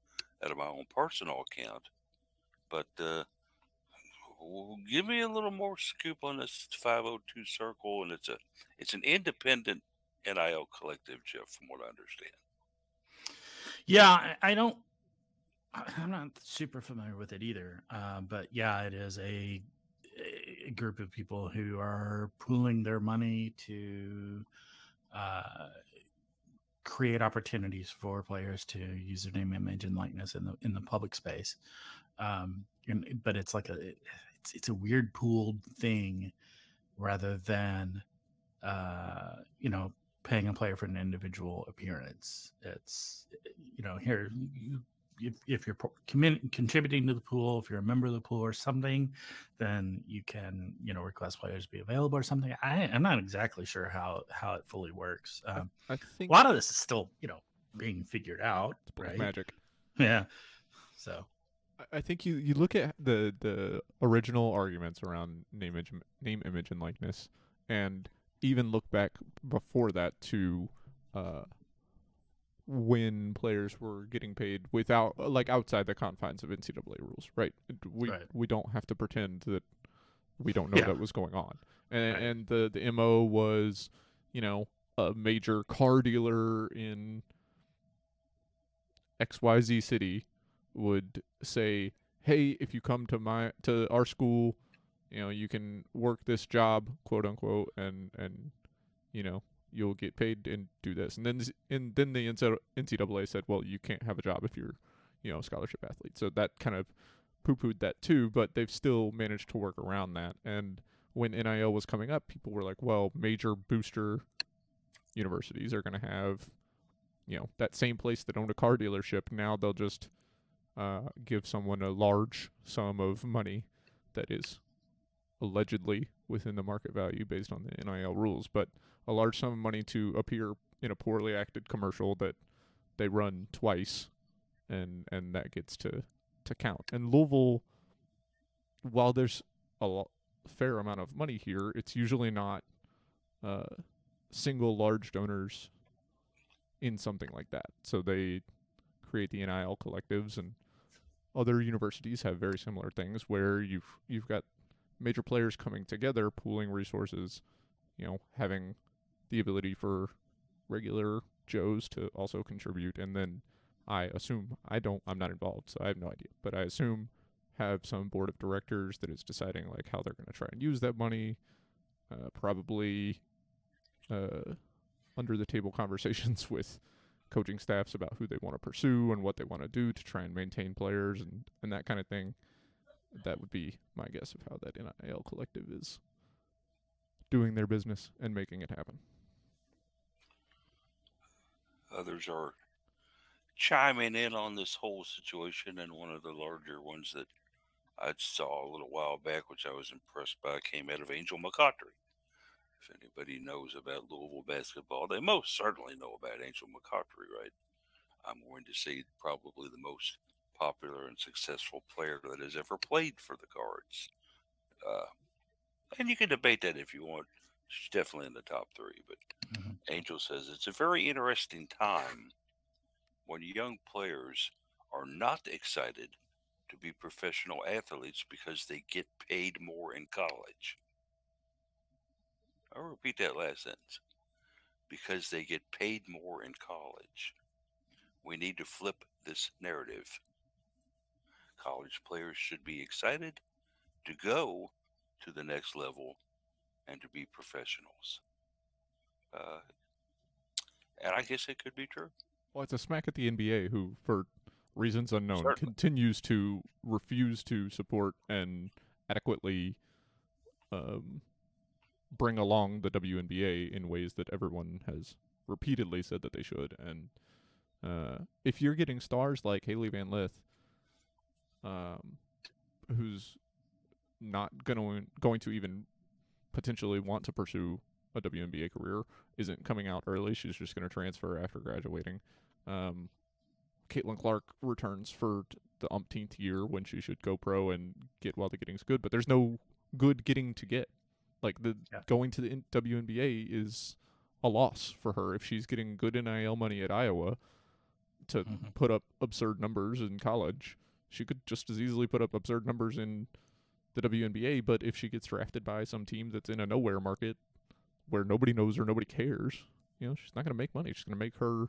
Speaker 1: out of my own personal account. But uh, give me a little more scoop on this 502 circle, and it's a it's an independent NIL collective, Jeff, from what I understand.
Speaker 3: Yeah, I, don't. I'm not super familiar with it either. Uh, but yeah, it is a group of people who are pooling their money to uh, create opportunities for players to use their name, image, and likeness in the in the public space. Um, and, but it's like a it's it's a weird pooled thing rather than uh, you know paying a player for an individual appearance. It's you know here you, if if you're contributing to the pool, if you're a member of the pool or something, then you can you know request players be available or something. I I'm not exactly sure how how it fully works. Um,
Speaker 2: I
Speaker 3: a
Speaker 2: think a
Speaker 3: lot of this is still you know being figured out, right?
Speaker 2: magic. (laughs)
Speaker 3: Yeah. So
Speaker 2: I- I think you, you look at the the original arguments around name image name image and likeness, and even look back before that to uh, when players were getting paid without uh, like outside the confines of NCAA rules, right? We
Speaker 3: Right.
Speaker 2: we don't have to pretend that we don't know
Speaker 3: Yeah.
Speaker 2: that was going on, and
Speaker 3: Right.
Speaker 2: and the the mo was, you know, a major car dealer in XYZ city would say, "Hey, if you come to my to our school, you know, you can work this job, quote unquote, and and you know, you'll get paid and do this." And then and then the NCAA said, "Well, you can't have a job if you're, you know, a scholarship athlete." So that kind of poo-pooed that too, but they've still managed to work around that. And when NIL was coming up, people were like, "Well, major booster universities are going to have you know that same place that owned a car dealership now they'll just uh, give someone a large sum of money that is allegedly within the market value based on the NIL rules, but a large sum of money to appear in a poorly acted commercial that they run twice, and and that gets to to count. And Louisville, while there's a lo- fair amount of money here, it's usually not uh, single large donors in something like that. So they create the NIL collectives and other universities have very similar things where you've you've got major players coming together, pooling resources, you know, having the ability for regular Joes to also contribute and then I assume I don't I'm not involved, so I have no idea. But I assume have some board of directors that is deciding like how they're gonna try and use that money. Uh, probably uh, under the table (laughs) conversations with coaching staffs about who they want to pursue and what they want to do to try and maintain players and, and that kind of thing. That would be my guess of how that NIL collective is doing their business and making it happen.
Speaker 1: Others are chiming in on this whole situation, and one of the larger ones that I saw a little while back, which I was impressed by, came out of Angel McCoughtry. If anybody knows about Louisville basketball, they most certainly know about Angel McCoughtry, right? I'm going to say probably the most popular and successful player that has ever played for the Cards. Uh, and you can debate that if you want. She's definitely in the top three. But
Speaker 3: Mhm.
Speaker 1: Angel says it's a very interesting time when young players are not excited to be professional athletes because they get paid more in college. I'll repeat that last sentence. Because they get paid more in college. We need to flip this narrative. College players should be excited to go to the next level and to be professionals. Uh, and I guess it could be true.
Speaker 2: Well, it's a smack at the NBA, who, for reasons unknown,
Speaker 1: Certainly.
Speaker 2: continues to refuse to support and adequately um, bring along the WNBA in ways that everyone has repeatedly said that they should. And uh, if you're getting stars like Hailey Van Lith, um, who's not gonna going to even potentially want to pursue a WNBA career, isn't coming out early. She's just going to transfer after graduating. Um, Caitlin Clark returns for the umpteenth year when she should go pro and get while the getting's good. But there's no good getting to get. Like the
Speaker 3: Yeah.
Speaker 2: going to the WNBA is a loss for her if she's getting good NIL money at Iowa to
Speaker 3: Mhm.
Speaker 2: put up absurd numbers in college. She could just as easily put up absurd numbers in the WNBA, but if she gets drafted by some team that's in a nowhere market where nobody knows her, nobody cares, you know, she's not going to make money. She's going to make her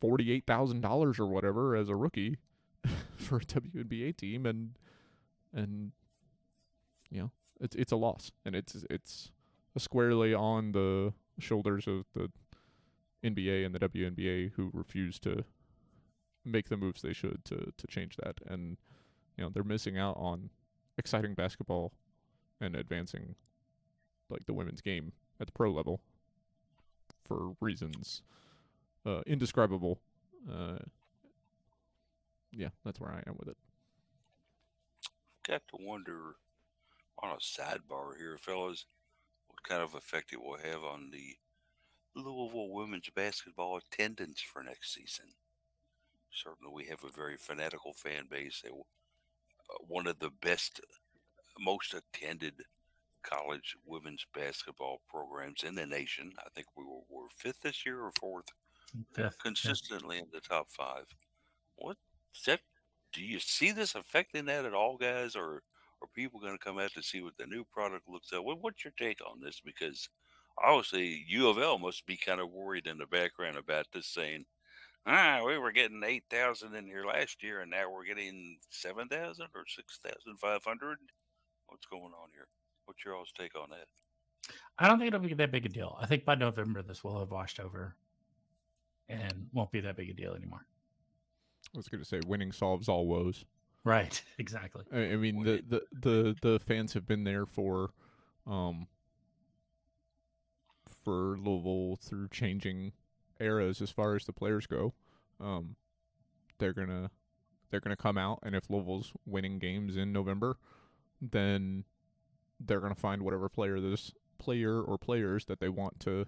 Speaker 2: forty-eight thousand dollars or whatever as a rookie (laughs) for a WNBA team, and and you know, it's it's a loss, and it's it's squarely on the shoulders of the NBA and the WNBA who refuse to make the moves they should to to change that, and you know, they're missing out on exciting basketball and advancing like the women's game at the pro level for reasons uh, indescribable. Uh, yeah, that's where I am with it.
Speaker 1: Got to wonder on a sidebar here, fellas, what kind of effect it will have on the Louisville women's basketball attendance for next season. Certainly, we have a very fanatical fan base. They, uh, one of the best, most attended college women's basketball programs in the nation. I think we were, were fifth this year or fourth
Speaker 3: Fifth,
Speaker 1: consistently in the top five. What is that? Do you see this affecting that at all, guys, or are people going to come out to see what the new product looks like? What, what's your take on this? Because obviously U of L must be kind of worried in the background about this, saying, "Ah, we were getting eight thousand in here last year, and now we're getting seven thousand or six thousand five hundred. What's going on here? What's your all's take on that?"
Speaker 3: I don't think it'll be that big a deal. I think by November this will have washed over and won't be that big a deal anymore.
Speaker 2: I was going to say winning solves all woes.
Speaker 3: Right. (laughs) Exactly.
Speaker 2: I, I mean, the, the the the fans have been there for, um, for Louisville through changing eras as far as the players go. Um, they're gonna they're gonna come out, and if Louisville's winning games in November, then they're gonna find whatever player this player or players that they want to,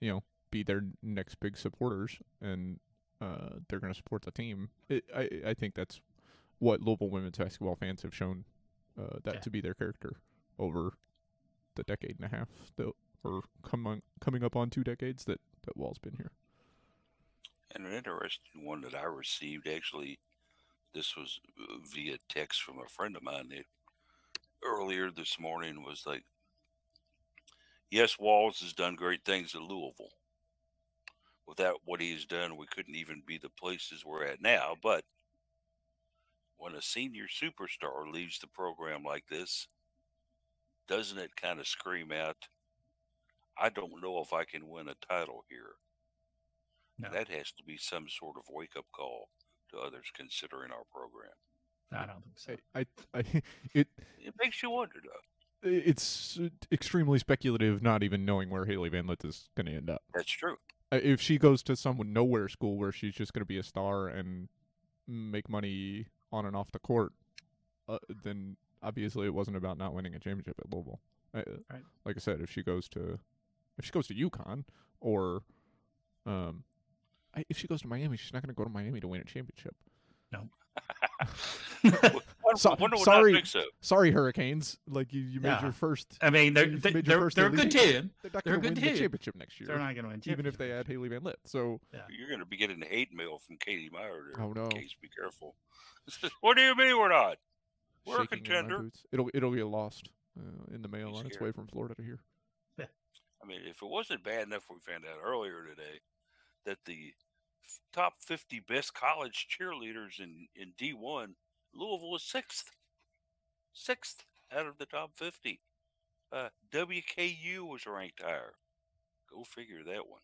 Speaker 2: you know, be their next big supporters, and uh, they're gonna support the team. It, I I think that's what Louisville women's basketball fans have shown uh, that
Speaker 3: Yeah.
Speaker 2: to be their character over the decade and a half that or coming coming up on two decades that that Walz been here.
Speaker 1: And an interesting one that I received actually, this was uh, via text from a friend of mine that earlier this morning was like, Yes, Walz has done great things at Louisville. Without what he's done, we couldn't even be the places we're at now. But when a senior superstar leaves the program like this, doesn't it kind of scream out, I don't know if I can win a title here?
Speaker 3: No,
Speaker 1: That has to be some sort of wake up call to others considering our program.
Speaker 3: I don't think so.
Speaker 2: I, I, I (laughs) it
Speaker 1: It makes you wonder, though.
Speaker 2: it's extremely speculative, not even knowing where Hailey Van Lith is going to end up.
Speaker 1: That's true.
Speaker 2: Uh, If she goes to some nowhere school where she's just going to be a star and make money on and off the court, uh, then obviously it wasn't about not winning a championship at Louisville. I,
Speaker 3: Right.
Speaker 2: Like I said, if she goes to if she goes to UConn or um, I, if she goes to Miami, she's not going to go to Miami to win a championship.
Speaker 1: No. (laughs)
Speaker 2: So-
Speaker 1: wonder what
Speaker 2: sorry.
Speaker 1: I so.
Speaker 2: Sorry, Hurricanes. Like you, you made
Speaker 3: Yeah.
Speaker 2: your first.
Speaker 3: I mean, they're they,
Speaker 2: made your
Speaker 3: they're,
Speaker 2: first
Speaker 3: they're a good team.
Speaker 2: They're not
Speaker 3: a
Speaker 2: going to win
Speaker 3: good
Speaker 2: the
Speaker 3: team.
Speaker 2: championship next year,
Speaker 3: They're not going to win.
Speaker 2: even if they
Speaker 3: championship.
Speaker 2: add Hailey Van Lith. So
Speaker 1: You're going to be getting hate mail from Katie Meier. There.
Speaker 2: Oh, no.
Speaker 1: Case, be careful. (laughs) what do you mean we're not? We're a
Speaker 2: shaking in
Speaker 1: contender.
Speaker 2: It'll it'll get lost uh, in the mail
Speaker 1: Be
Speaker 2: on its
Speaker 1: scared.
Speaker 2: way from Florida to here.
Speaker 1: I mean, if it wasn't bad enough, we found out earlier today that the f- top 50 best college cheerleaders in, in D1, Louisville is sixth. Sixth out of the top 50. Uh, WKU was ranked higher. Go figure that one.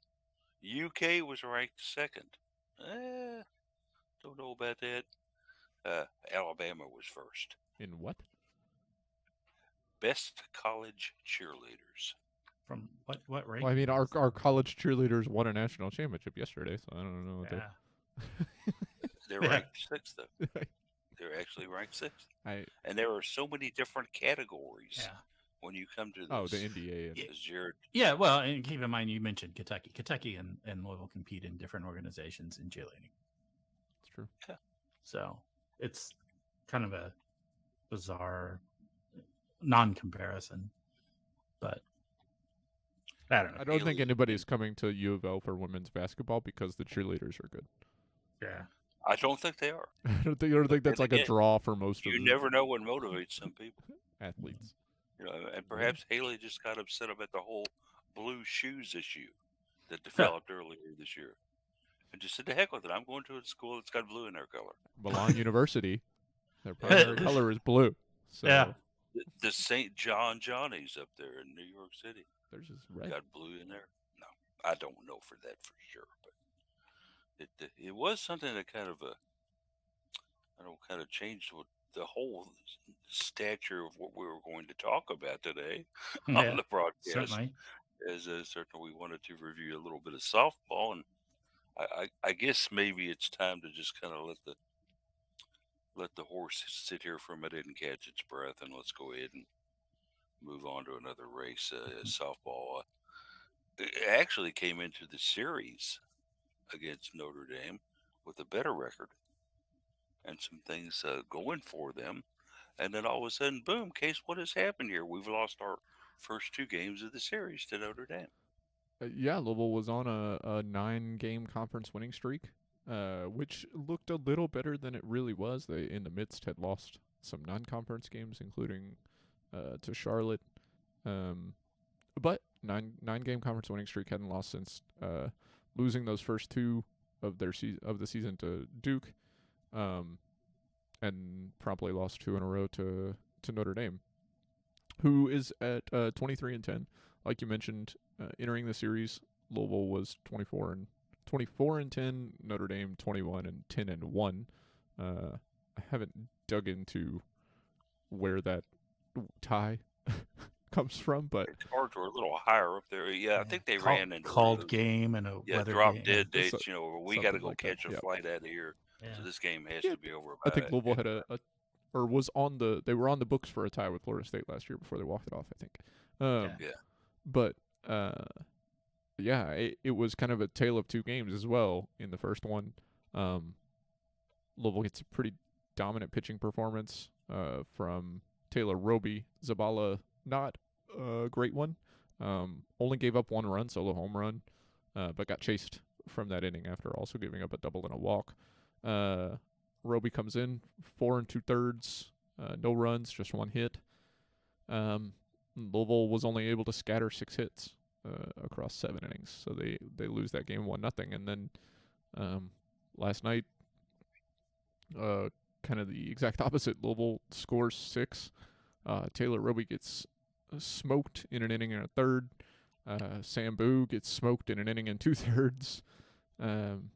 Speaker 1: UK was ranked second. Eh, don't know about that. Uh, Alabama was first.
Speaker 2: In what?
Speaker 1: Best college cheerleaders.
Speaker 3: From what what rank?
Speaker 2: Well, I mean, our our college cheerleaders won a national championship yesterday, so I don't know. What
Speaker 3: yeah. (laughs)
Speaker 1: They're
Speaker 3: Yeah.
Speaker 1: ranked sixth, though. (laughs)
Speaker 2: they-
Speaker 1: They're actually ranked sixth.
Speaker 2: I
Speaker 1: And there are so many different categories
Speaker 3: yeah.
Speaker 1: when you come to this.
Speaker 2: oh the NBA. And,
Speaker 3: Yeah.
Speaker 1: Jared,
Speaker 3: Yeah, well, and keep in mind you mentioned Kentucky. Kentucky and, and Louisville compete in different organizations in cheerleading.
Speaker 2: It's true. Yeah.
Speaker 3: So it's kind of a bizarre non comparison. But I don't know.
Speaker 2: I don't think
Speaker 1: Hailey-
Speaker 2: anybody's coming to U of L for women's basketball because the cheerleaders are good.
Speaker 3: Yeah.
Speaker 1: I don't think they are. (laughs)
Speaker 2: I don't think I don't think that's
Speaker 1: then
Speaker 2: like a draw for most of
Speaker 1: them.
Speaker 2: You
Speaker 1: never know what motivates some people. (laughs)
Speaker 2: athletes.
Speaker 1: You know, and perhaps Hailey just got upset about the whole blue shoes issue that (laughs) developed earlier this year. And just said, to heck with it. I'm going to a school that's got blue in their color.
Speaker 2: Milan University, their primary color is blue. So
Speaker 3: Yeah.
Speaker 1: The, the St. John Johnnies up there in New York City
Speaker 2: theirs is red.
Speaker 1: got blue in there. No, I don't know for that for sure, but it it, it was something that kind of a I don't kind of changed what the whole stature of what we were going to talk about today (laughs)
Speaker 3: Yeah,
Speaker 1: on the broadcast.
Speaker 3: certainly.
Speaker 1: As uh, certainly we wanted to review a little bit of softball, and I, I, I guess maybe it's time to just kind of let the let the horse sit here for a minute and catch its breath, and let's go ahead and move on to another race. Uh, softball uh, actually came into the series against Notre Dame with a better record and some things uh, going for them, and then all of a sudden, boom! Case, what has happened here? We've lost our first two games of the series to Notre Dame.
Speaker 2: Uh, yeah, Louisville was on a, a nine game conference winning streak, uh, which looked a little better than it really was. They, in the midst, had lost some non conference games, including uh, to Charlotte. Um, but nine nine game conference winning streak hadn't lost since uh, losing those first two of their se- of the season to Duke, um, and promptly lost two in a row to to Notre Dame, who is at uh, twenty three and ten. Like you mentioned, uh, entering the series, Louisville was 24 and 24 and 10. Notre Dame 21 and 10 and one. Uh, I haven't dug into where that tie (laughs) comes from, but
Speaker 1: The cards were a little higher up there. Yeah, I think they
Speaker 3: Call-
Speaker 1: ran into
Speaker 3: called
Speaker 1: those-
Speaker 3: game and a
Speaker 1: Yeah,
Speaker 3: weather
Speaker 1: drop
Speaker 3: game.
Speaker 1: dead
Speaker 2: So-
Speaker 1: You know, we got to go
Speaker 2: like that,
Speaker 1: catch a
Speaker 2: yep.
Speaker 1: flight out of here.
Speaker 3: Yeah.
Speaker 1: So this game has
Speaker 2: Yeah,
Speaker 1: to be over.
Speaker 2: I
Speaker 1: by
Speaker 2: think Louisville had a, a or was on the they were on the books for a tie with Florida State last year before they walked it off. I think. Um,
Speaker 1: Yeah.
Speaker 2: But uh, yeah, it, it was kind of a tale of two games as well. In the first one, um, Louisville gets a pretty dominant pitching performance uh, from Taylor Roby. Zabala, not a great one. Um, only gave up one run, solo home run, uh, but got chased from that inning after also giving up a double and a walk. Uh, Roby comes in four and two thirds, uh, no runs, just one hit. Um, Louisville was only able to scatter six hits uh, across seven innings, so they they lose that game one nothing. And then um, last night, uh, kind of the exact opposite. Louisville scores six. Uh, Taylor Roby gets uh, smoked in an inning and a third. Uh, Sam Boo gets smoked in an inning and two (laughs) thirds. Um,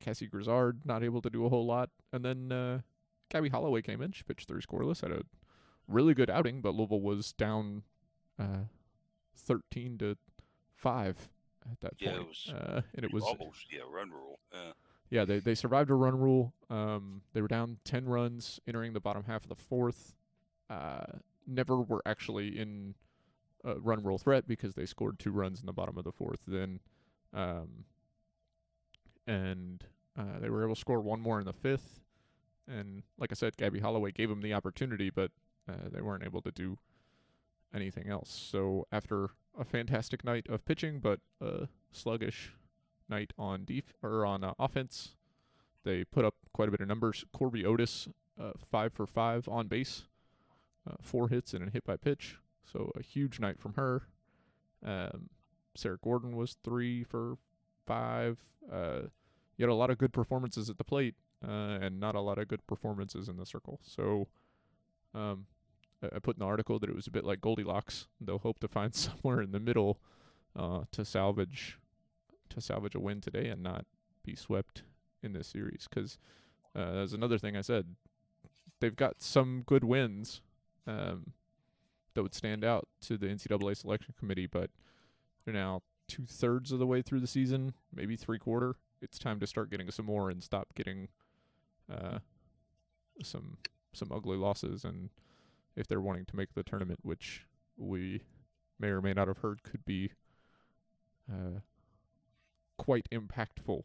Speaker 2: Cassie Grizzard not able to do a whole lot, and then uh, Gabby Holloway came in. She pitched three scoreless, had a really good outing, but Louisville was down uh, thirteen to five at that
Speaker 1: Yeah, it
Speaker 2: point.
Speaker 1: was
Speaker 2: uh, and it was
Speaker 1: almost yeah run rule. Yeah.
Speaker 2: yeah, they they survived a run rule. Um, they were down ten runs entering the bottom half of the fourth. Uh, never were actually in a run rule threat because they scored two runs in the bottom of the fourth. Then, um, and uh, they were able to score one more in the fifth. And like I said, Gabby Holloway gave them the opportunity, but uh, they weren't able to do anything else. So after a fantastic night of pitching, but a sluggish night on def- or on uh, offense, they put up quite a bit of numbers. Corby Otis, uh, five for five on base, uh, four hits and a hit by pitch. So a huge night from her. Um, Sarah Gordon was three for five. Uh, you had a lot of good performances at the plate, uh, and not a lot of good performances in the circle. So, um, I put in the article that it was a bit like Goldilocks. They'll hope to find (laughs) somewhere in the middle uh, to salvage to salvage a win today and not be swept in this series. Because uh, that's another thing I said. They've got some good wins um, that would stand out to the NCAA selection committee, but they're now two thirds of the way through the season, maybe three quarter. It's time to start getting some more and stop getting uh, some some ugly losses. And if they're wanting to make the tournament, which we may or may not have heard could be uh, quite impactful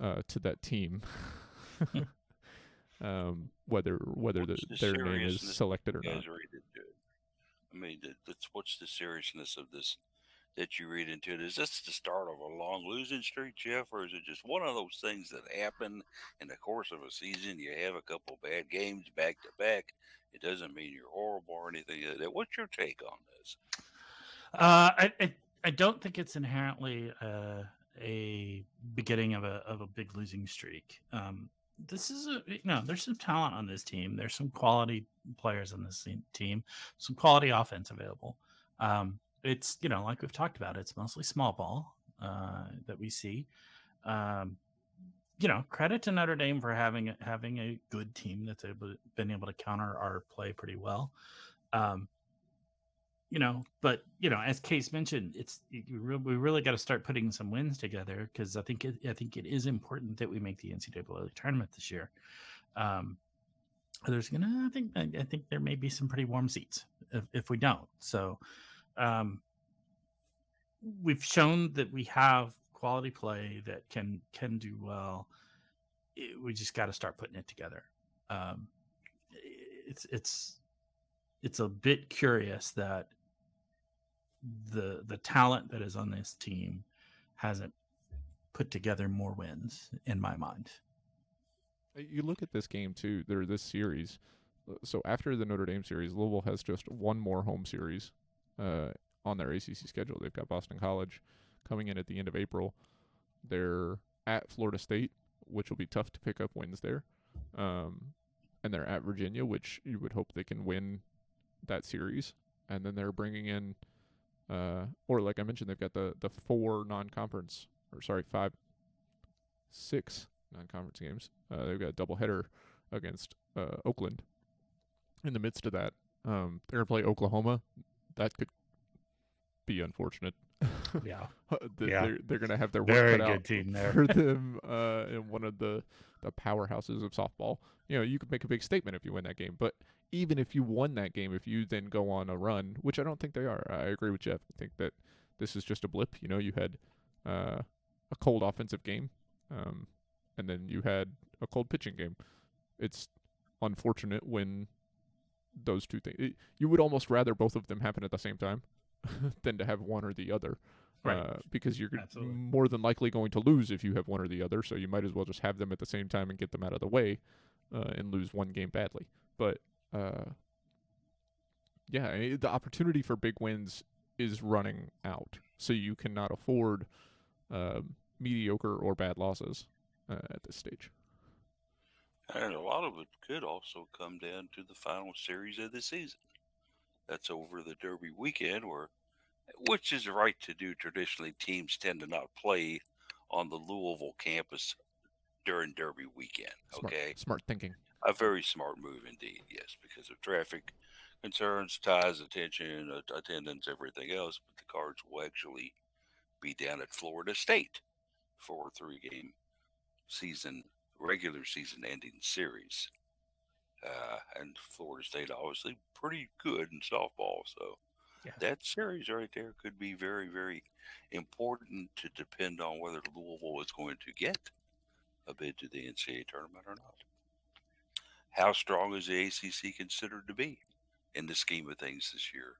Speaker 2: uh, to that team. (laughs) um, whether whether the,
Speaker 1: the
Speaker 2: their name is selected or not.
Speaker 1: guys read into it. I mean, that, that's what's the seriousness of this that you read into it? Is this the start of a long losing streak, Jeff, or is it just one of those things that happen in the course of a season? You have a couple bad games back to back. It doesn't mean you're horrible or anything like that. What's your take on this?
Speaker 3: Uh, I, I I don't think it's inherently uh, a beginning of a of a big losing streak. Um, this is a you know there's some talent on this team. There's some quality players on this team. Some quality offense available. Um, it's you know like we've talked about. It's mostly small ball uh, that we see. Um, you know, credit to Notre Dame for having having a good team that's able been able to counter our play pretty well. Um, you know, but you know, as Case mentioned, it's we really got to start putting some wins together because I think it, I think it is important that we make the NCAA tournament this year. Um, there's gonna, I think, I, I think there may be some pretty warm seats if, if we don't. So, um, we've shown that we have quality play that can can do well. It- we just got to start putting it together. Um, it's it's it's a bit curious that the the talent that is on this team hasn't put together more wins in my mind.
Speaker 2: Uh, You look at this game too, or this series. uh, So after the Notre Dame series, Louisville has just one more home series uh, on their ACC schedule. They've got Boston College coming in at the end of April. They're at Florida State, which will be tough to pick up wins there. Um, and they're at Virginia, which you would hope they can win that series. And then they're bringing in, uh, or like I mentioned, they've got the the four non-conference, or sorry, five, six non-conference games. Uh, they've got a doubleheader against uh, Oakland. In the midst of that, um, they're gonna play Oklahoma. That could be unfortunate. (laughs)
Speaker 3: Yeah, (laughs)
Speaker 2: Th-
Speaker 3: Yeah.
Speaker 2: They're, they're gonna have their work
Speaker 3: very
Speaker 2: cut
Speaker 3: good
Speaker 2: out
Speaker 3: team there.
Speaker 2: for (laughs) them uh, in one of the the powerhouses of softball. You know, you could make a big statement if you win that game, but even if you won that game, if you then go on a run, which I don't think they are, I agree with Jeff. I think that this is just a blip. You know, you had uh, a cold offensive game, um, and then you had a cold pitching game. It's unfortunate when those two things. It, you would almost rather both of them happen at the same time (laughs) than to have one or the other
Speaker 3: Right.
Speaker 2: uh, because you're
Speaker 3: Absolutely.
Speaker 2: more than likely going to lose if you have one or the other. So you might as well just have them at the same time and get them out of the way, uh, and lose one game badly. But uh, yeah, I mean, the opportunity for big wins is running out, so you cannot afford um, mediocre or bad losses uh, at this stage.
Speaker 1: And a lot of it could also come down to the final series of the season. That's over the Derby weekend, where, which is right to do. Traditionally, teams tend to not play on the Louisville campus during Derby weekend.
Speaker 2: Smart,
Speaker 1: Okay,
Speaker 2: smart thinking.
Speaker 1: a very smart move indeed. Yes, because of traffic concerns, ties, attention, attendance, everything else. But the Cards will actually be down at Florida State for a three-game season, regular season-ending series. Uh, and Florida State obviously pretty good in softball, so
Speaker 3: Yeah.
Speaker 1: that series right there could be very, very important to depend on whether Louisville is going to get a bid to the NCAA tournament or not. How strong is the ACC considered to be in the scheme of things this year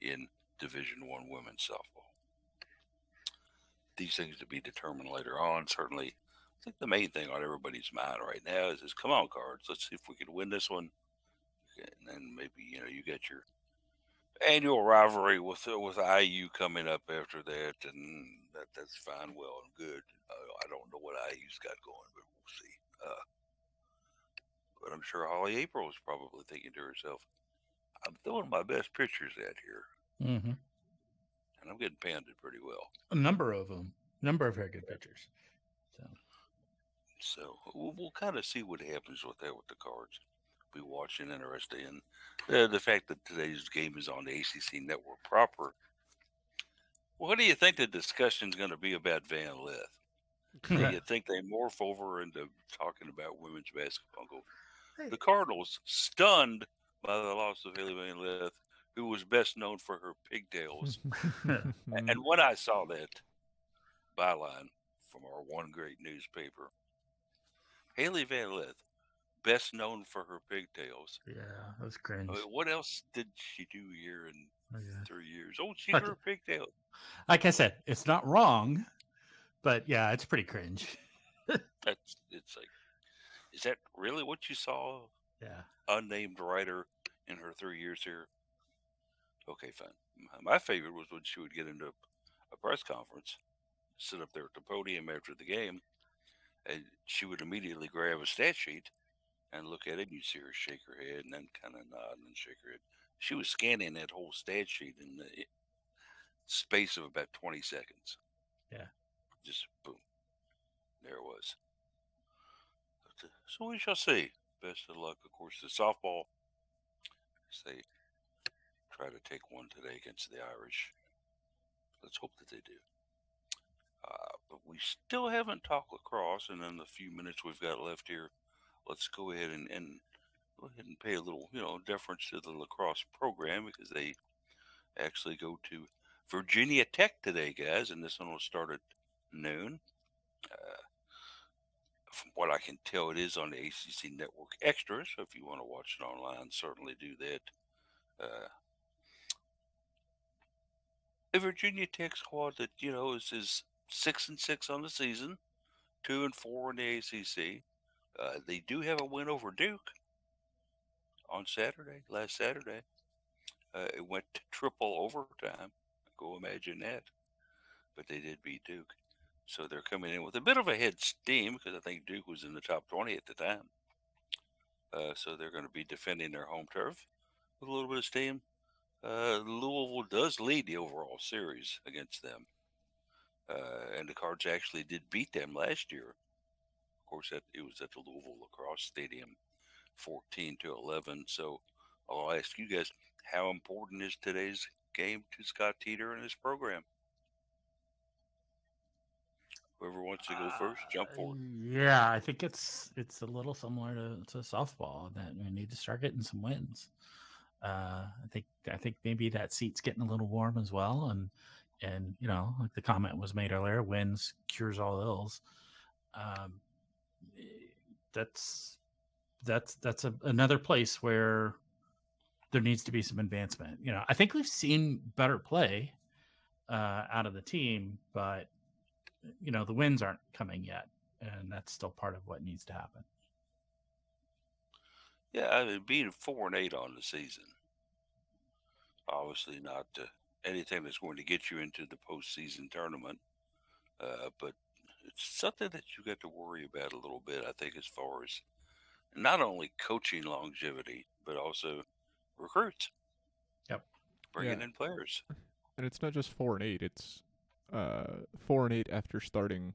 Speaker 1: in Division One women's softball? These things to be determined later on. Certainly, I think the main thing on everybody's mind right now is, is come on, cards. Let's see if we can win this one, and then maybe you know you got your annual rivalry with uh, with IU coming up after that, and that that's fine, well and good. Uh, I don't know what IU's got going, but we'll see. Uh, but I'm sure Holly Aprile is probably thinking to herself, "I'm throwing my best pitchers at here,
Speaker 3: Mm-hmm.
Speaker 1: and I'm getting pounded pretty well."
Speaker 3: A number of them, number of very good pitchers. So
Speaker 1: we'll, we'll kind of see what happens with that with the cards. Be watching interested in uh, the fact that today's game is on the ACC network proper. What do you think the discussion's going to be about Van Lith? (laughs) Do you think they morph over into talking about women's basketball? Go,
Speaker 3: Hey.
Speaker 1: The Cardinals stunned by the loss of Hailey Van Lith, who was best known for her pigtails. (laughs) And when I saw that byline from our one great newspaper, Hailey Van Lith, best known for her pigtails.
Speaker 3: yeah, that was cringe.
Speaker 1: I mean, what else did she do here in
Speaker 3: Oh, yeah.
Speaker 1: three years? Oh, she her pigtails.
Speaker 3: Like I said, it's not wrong, but yeah, it's pretty cringe. (laughs)
Speaker 1: That's it's like, is that really what you saw?
Speaker 3: Yeah.
Speaker 1: Unnamed writer in her three years here. Okay, fine. My favorite was when she would get into a press conference, sit up there at the podium after the game, and she would immediately grab a stat sheet and look at it, and you'd see her shake her head and then kind of nod and then shake her head. She was scanning that whole stat sheet in the space of about 20 seconds.
Speaker 3: Yeah.
Speaker 1: Just boom. There it was. So we shall see. Best of luck, of course, to softball. They try to take one today against the Irish. Let's hope that they do. Uh, but we still haven't talked lacrosse, and in the few minutes we've got left here, let's go ahead and, and go ahead and pay a little, you know, deference to the lacrosse program because they actually go to Virginia Tech today, guys, and this one will start at noon. Uh, from what I can tell, it is on the ACC Network Extra. So if you want to watch it online, certainly do that. Uh, a Virginia Tech squad that you know is, is six and six on the season, two and four in the ACC. Uh, they do have a win over Duke on Saturday, last Saturday. Uh, it went to triple overtime. Go imagine that. But they did beat Duke. So they're coming in with a bit of a head steam because I think Duke was in the top 20 at the time. Uh, so they're going to be defending their home turf with a little bit of steam. Uh, Louisville does lead the overall series against them. Uh, and the Cards actually did beat them last year. Of course, that, it was at the Louisville Lacrosse Stadium, 14 to 11. So I'll ask you guys, how important is today's game to Scott Teeter and his program? Whoever wants to go first, jump
Speaker 3: Uh,
Speaker 1: forward.
Speaker 3: Yeah, I think it's it's a little similar to, to softball that we need to start getting some wins. Uh, I think I think maybe that seat's getting a little warm as well, and and you know, like the comment was made earlier, wins cures all ills. Um, eh, that's that's that's a, another place where there needs to be some advancement. You know, I think we've seen better play uh, out of the team, but you know the wins aren't coming yet, and that's still part of what needs to happen.
Speaker 1: Yeah, I mean, being four and eight on the season, obviously not uh, anything that's going to get you into the postseason tournament, uh, but it's something that you got to worry about a little bit. I think as far as not only coaching longevity, but also recruits.
Speaker 3: Yep.
Speaker 1: Bringing
Speaker 2: Yeah.
Speaker 1: in players.
Speaker 2: and it's not just four and eight; it's uh, four and eight after starting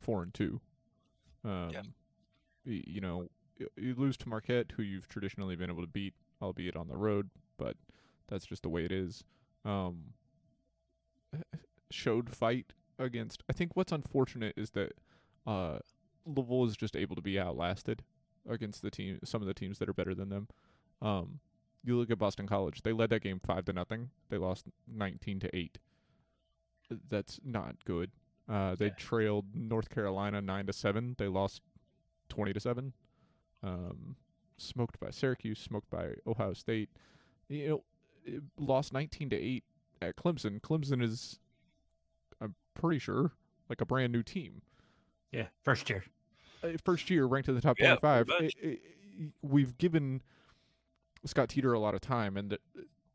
Speaker 2: four and two. Um, y- you know, you lose to Marquette, who you've traditionally been able to beat, albeit on the road, but that's just the way it is. Um, showed fight against. I think what's unfortunate is that uh, Louisville is just able to be outlasted against the team, some of the teams that are better than them. Um, You look at Boston College; they led that game five to nothing. They lost nineteen to eight. That's not good. Uh, they trailed North Carolina nine to seven. They lost twenty to seven. Um, smoked by Syracuse, smoked by Ohio State. You know, lost nineteen to eight at Clemson. Clemson is, I'm pretty sure, like a brand new team.
Speaker 3: Yeah, first year.
Speaker 2: Uh, First year ranked in the top
Speaker 1: Yeah,
Speaker 2: 25.
Speaker 1: much.
Speaker 2: I- I- we've given Scott Teeter a lot of time, and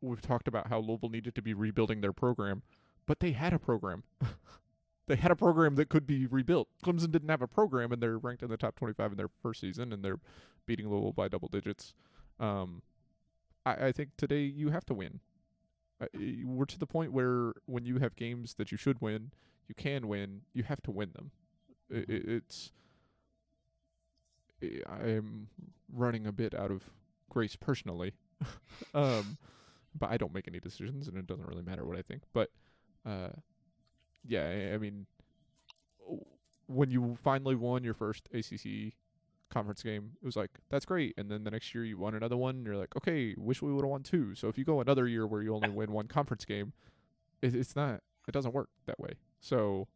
Speaker 2: we've talked about how Louisville needed to be rebuilding their program, but they had a program. (laughs) they had a program that could be rebuilt. Clemson didn't have a program, and they're ranked in the top 25 in their first season, and they're beating Louisville by double digits. Um, I, I think today you have to win. Uh, we're to the point where when you have games that you should win, you can win. You have to win them. I i it's I- I am running a bit out of grace personally, (laughs) um, but I don't make any decisions, and it doesn't really matter what I think. But uh, yeah, I, I mean, when you finally won your first ACC conference game, it was like that's great, and then the next year you won another one, and you're like, okay, wish we would have won two. So if you go another year where you only win one conference game, it, it's not, it doesn't work that way. So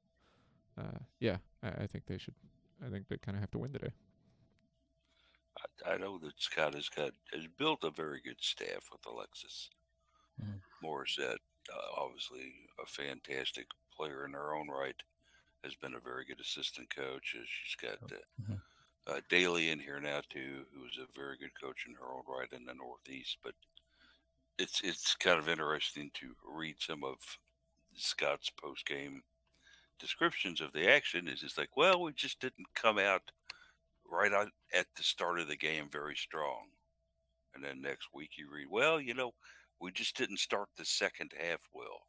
Speaker 2: uh, yeah, I, I think they should. I think they kind of have to win today.
Speaker 1: I, I know that Scott has got has built a very good staff with Alexis
Speaker 3: Mhm.
Speaker 1: Morissette. Uh, obviously, a fantastic player in her own right. Has been a very good assistant coach. She's got uh,
Speaker 3: Mhm.
Speaker 1: Uh, Daly in here now too, who is a very good coach in her own right in the Northeast. But it's it's kind of interesting to read some of Scott's post game descriptions of the action. Is it's like, well, we just didn't come out right at the start of the game very strong. And then next week you read, well, you know, we just didn't start the second half well.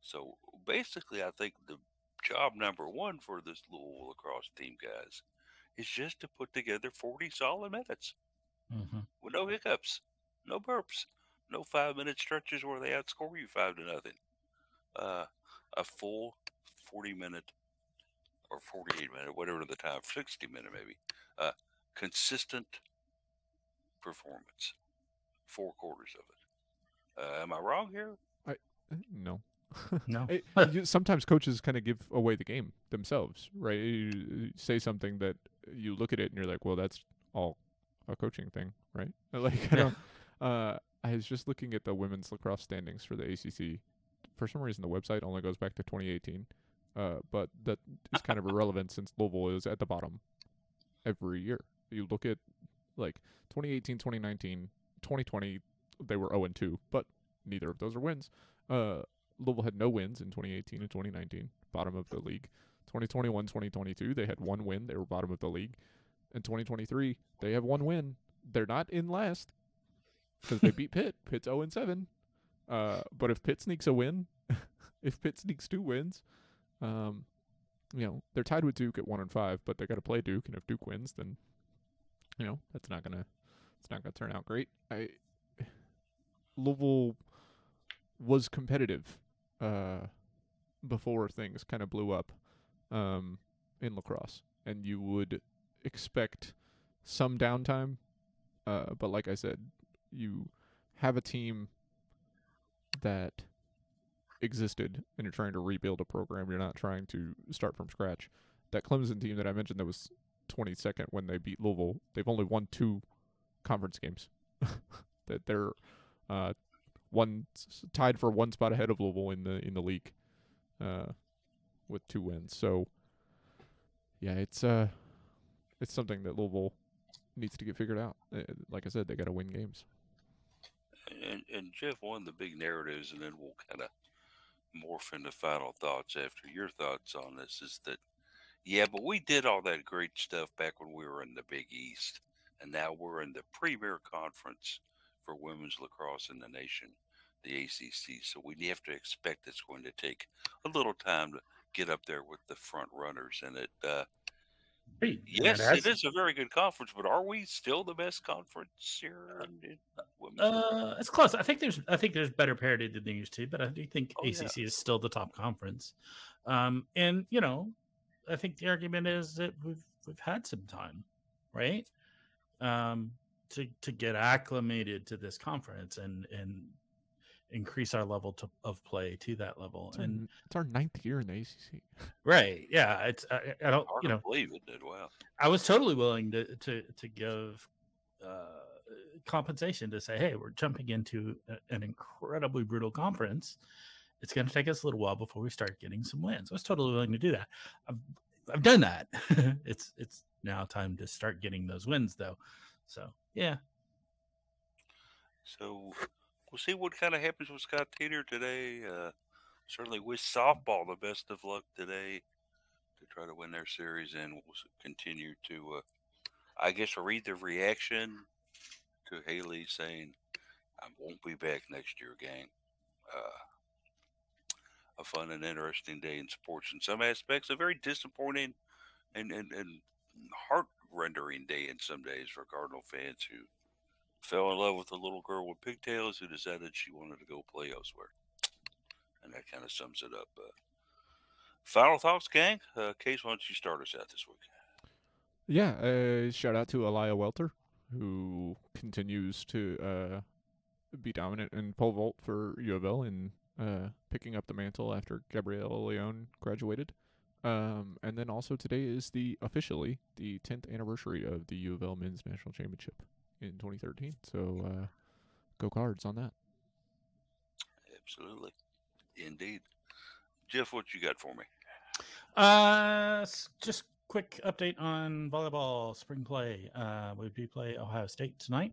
Speaker 1: So basically, I think the job number one for this Louisville lacrosse team, guys, is just to put together 40 solid minutes
Speaker 3: Mm-hmm.
Speaker 1: with no hiccups, no burps, no five minute stretches where they outscore you five to nothing. Uh, a full 40 minute or 48 minute, whatever the time, 60 minute maybe, uh, consistent performance, four quarters of it. Uh, am I wrong here?
Speaker 2: Uh, No.
Speaker 3: No.
Speaker 2: It- (laughs) you- sometimes coaches kind of give away the game themselves, right? You, you say something that you look at it and you're like, well, that's all a coaching thing, right? (laughs) Like, I don't. Uh, I was just looking at the women's lacrosse standings for the ACC. For some reason, the website only goes back to 2018, uh, but that is kind of irrelevant since Louisville is at the bottom every year. You look at like 2018, 2019, 2020, they were 0 and 2, but neither of those are wins. Uh, Louisville had no wins in 2018 and 2019, bottom of the league. 2021, 2022, they had one win, they were bottom of the league. In 2023, they have one win. They're not in last because they beat Pitt. (laughs) Pitt's 0 and 7. Uh, but if Pitt sneaks a win, (laughs) if Pitt sneaks two wins, um, you know they're tied with Duke at one and five, but they got to play Duke, and if Duke wins, then you know that's not gonna it's not gonna turn out great. I (sighs) Louisville was competitive uh, before things kind of blew up um, in lacrosse, and you would expect some downtime. Uh, but like I said, you have a team that existed and you're trying to rebuild a program. You're not trying to start from scratch. That Clemson team that I mentioned that was 22nd when they beat Louisville, they've only won two conference games. (laughs) that they're uh, one tied for one spot ahead of Louisville in the in the league, uh, with two wins. So yeah, it's uh, it's something that Louisville needs to get figured out. Uh, like I said, they got to win games.
Speaker 1: And, and Jeff, one of the big narratives, and then we'll kind of morph into final thoughts after your thoughts on this, is that, yeah, but we did all that great stuff back when we were in the Big East, and now we're in the premier conference for women's lacrosse in the nation, the ACC. So we have to expect it's going to take a little time to get up there with the front runners. And it, uh,
Speaker 3: Hey,
Speaker 1: yes, it is a very good conference, but are we still the best conference here in, in
Speaker 3: Uh, it's close. I think there's I think there's better parity than there used to, but I do think
Speaker 1: Oh, yeah.
Speaker 3: ACC is still the top conference. Um, and you know, I think the argument is that we've we've had some time, right, um, to to get acclimated to this conference and and increase our level to, of play to that level.
Speaker 2: It's
Speaker 3: and
Speaker 2: n- it's our ninth year in the ACC.
Speaker 3: right, yeah, it's I, I don't
Speaker 1: Hard
Speaker 3: you know
Speaker 1: believe it did well.
Speaker 3: I was totally willing to to to give uh, compensation to say, hey, we're jumping into a, an incredibly brutal conference. It's going to take us a little while before we start getting some wins. I was totally willing to do that. I've I've done that. (laughs) it's it's now time to start getting those wins though. So yeah,
Speaker 1: So we'll see what kind of happens with Scott Teeter today. Uh, certainly wish softball the best of luck today to try to win their series, and we'll continue to, uh, I guess, read the reaction to Hailey saying, "I won't be back next year, gang." Uh, a fun and interesting day in sports in some aspects. A very disappointing and and, and heart rendering day in some days for Cardinal fans who fell in love with a little girl with pigtails who decided she wanted to go play elsewhere. And that kind of sums it up. Uh, final thoughts, gang? Uh, Case, why don't you start us out this week?
Speaker 2: Yeah, uh, shout out to Elia Welter, who continues to uh, be dominant in pole vault for U of L and uh, picking up the mantle after Gabriela Leon graduated. Um, and then also today is the officially the 10th anniversary of the U of L Men's National Championship in 2013. So uh, go cards on that.
Speaker 1: Absolutely. Indeed. Jeff, what you got for me?
Speaker 3: Uh, just quick update on volleyball spring play. Uh, we do play Ohio State tonight.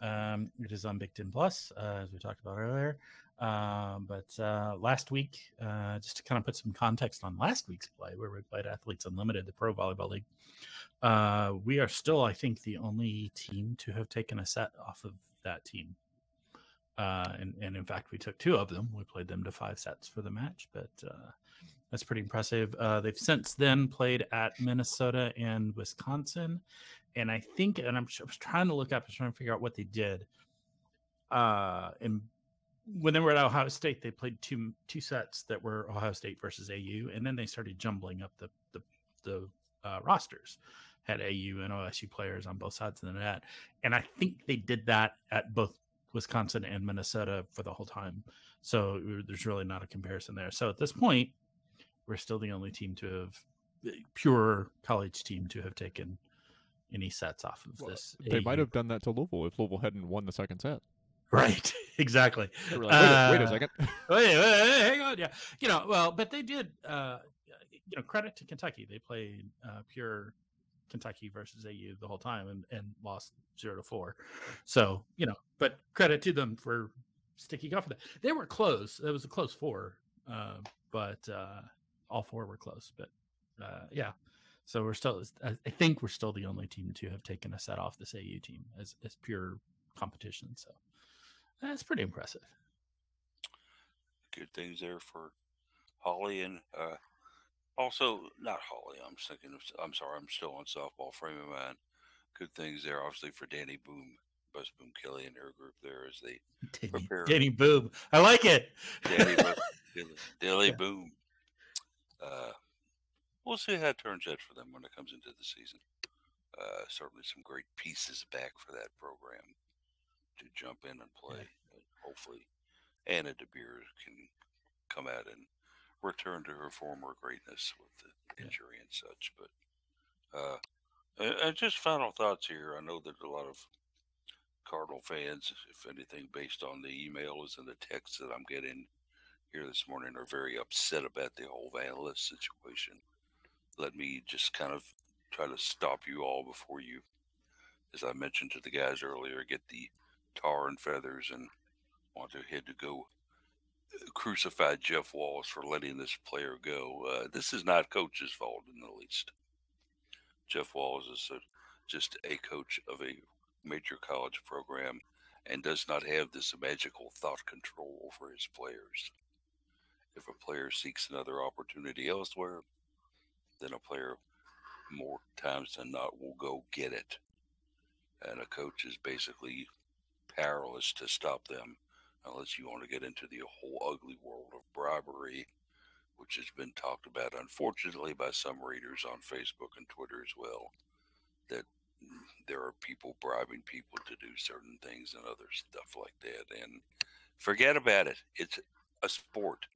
Speaker 3: Um, it is on Big Ten Plus, uh, as we talked about earlier. Um, but uh, last week, uh, just to kind of put some context on last week's play, where we played Athletes Unlimited, the Pro Volleyball League, uh, we are still, I think, the only team to have taken a set off of that team. Uh, and, and in fact, we took two of them. We played them to five sets for the match, but uh, that's pretty impressive. Uh, they've since then played at Minnesota and Wisconsin, and I think, and I'm, I was trying to look up, I was trying to figure out what they did. Uh, and when they were at Ohio State, they played two two sets that were Ohio State versus AU, and then they started jumbling up the the, the uh, rosters. Had AU and OSU players on both sides of the net, and I think they did that at both Wisconsin and Minnesota for the whole time. So there's really not a comparison there. So at this point, we're still the only team to have eh, pure college team to have taken any sets off of
Speaker 2: Well,
Speaker 3: this.
Speaker 2: They might have done that to Louisville if Louisville hadn't won the second set.
Speaker 3: Right, (laughs) exactly.
Speaker 2: Like, wait, a, wait a
Speaker 3: Uh,
Speaker 2: second. (laughs) (laughs)
Speaker 3: wait, wait, wait, hang on. Yeah, you know, well, but they did. Uh, you know, credit to Kentucky. They played uh, pure Kentucky versus AU the whole time and, and lost zero to four. So you know, but credit to them for sticking up for that. They were close. It was a close four, uh, but uh, all four were close. But uh, yeah, so we're still. I I think we're still the only team to have taken a set off this AU team as as pure competition. So that's pretty impressive.
Speaker 1: Good things there for Holly and uh, also not Holly. I'm thinking. Of, I'm sorry. I'm still on softball frame of mind. Good things there, obviously for Dani Boom, Busboom Kelly and her group there as they (laughs)
Speaker 3: Dani,
Speaker 1: Prepare.
Speaker 3: Dani Boom. I like it.
Speaker 1: Dani Kelly, (laughs) Dilly
Speaker 3: Yeah.
Speaker 1: Boom. Uh, we'll see how it turns out for them when it comes into the season. Uh, certainly some great pieces back for that program to jump in and play. And hopefully, Anna DeBeer can come out and return to her former greatness with the
Speaker 3: Yeah.
Speaker 1: injury and such. But uh, and, just final thoughts here. I know that a lot of Cardinal fans, if anything, based on the emails and the texts that I'm getting here this morning, are very upset about the whole Vanilla situation. Let me just kind of try to stop you all before you, as I mentioned to the guys earlier, get the tar and feathers and want to head to go uh, crucify Jeff Walz for letting this player go. Uh, this is not coach's fault in the least. Jeff Walz is a, just a coach of a major college program and does not have this magical thought control over his players. If a player seeks another opportunity elsewhere, then a player more times than not will go get it. And a coach is basically powerless to stop them unless you want to get into the whole ugly world of bribery, which has been talked about, unfortunately, by some readers on Facebook and Twitter as well. That mm, there are people bribing people to do certain things and other stuff like that. And forget about it. It's a sport.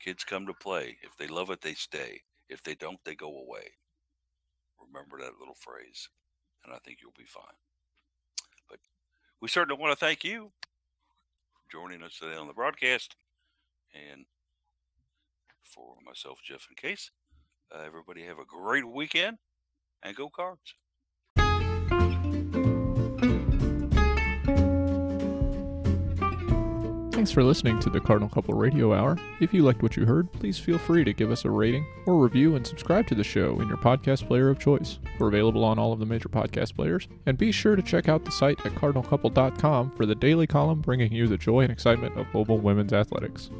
Speaker 1: Kids come to play. If they love it, they stay. If they don't, they go away. Remember that little phrase, and I think you'll be fine. We certainly want to thank you for joining us today on the broadcast. And for myself, Jeff, and Case, uh, everybody have a great weekend and go cards.
Speaker 2: Thanks for listening to the Cardinal Couple Radio Hour. If you liked what you heard, please feel free to give us a rating or review and subscribe to the show in your podcast player of choice. We're available on all of the major podcast players. And be sure to check out the site at cardinalcouple.com for the daily column bringing you the joy and excitement of mobile women's athletics.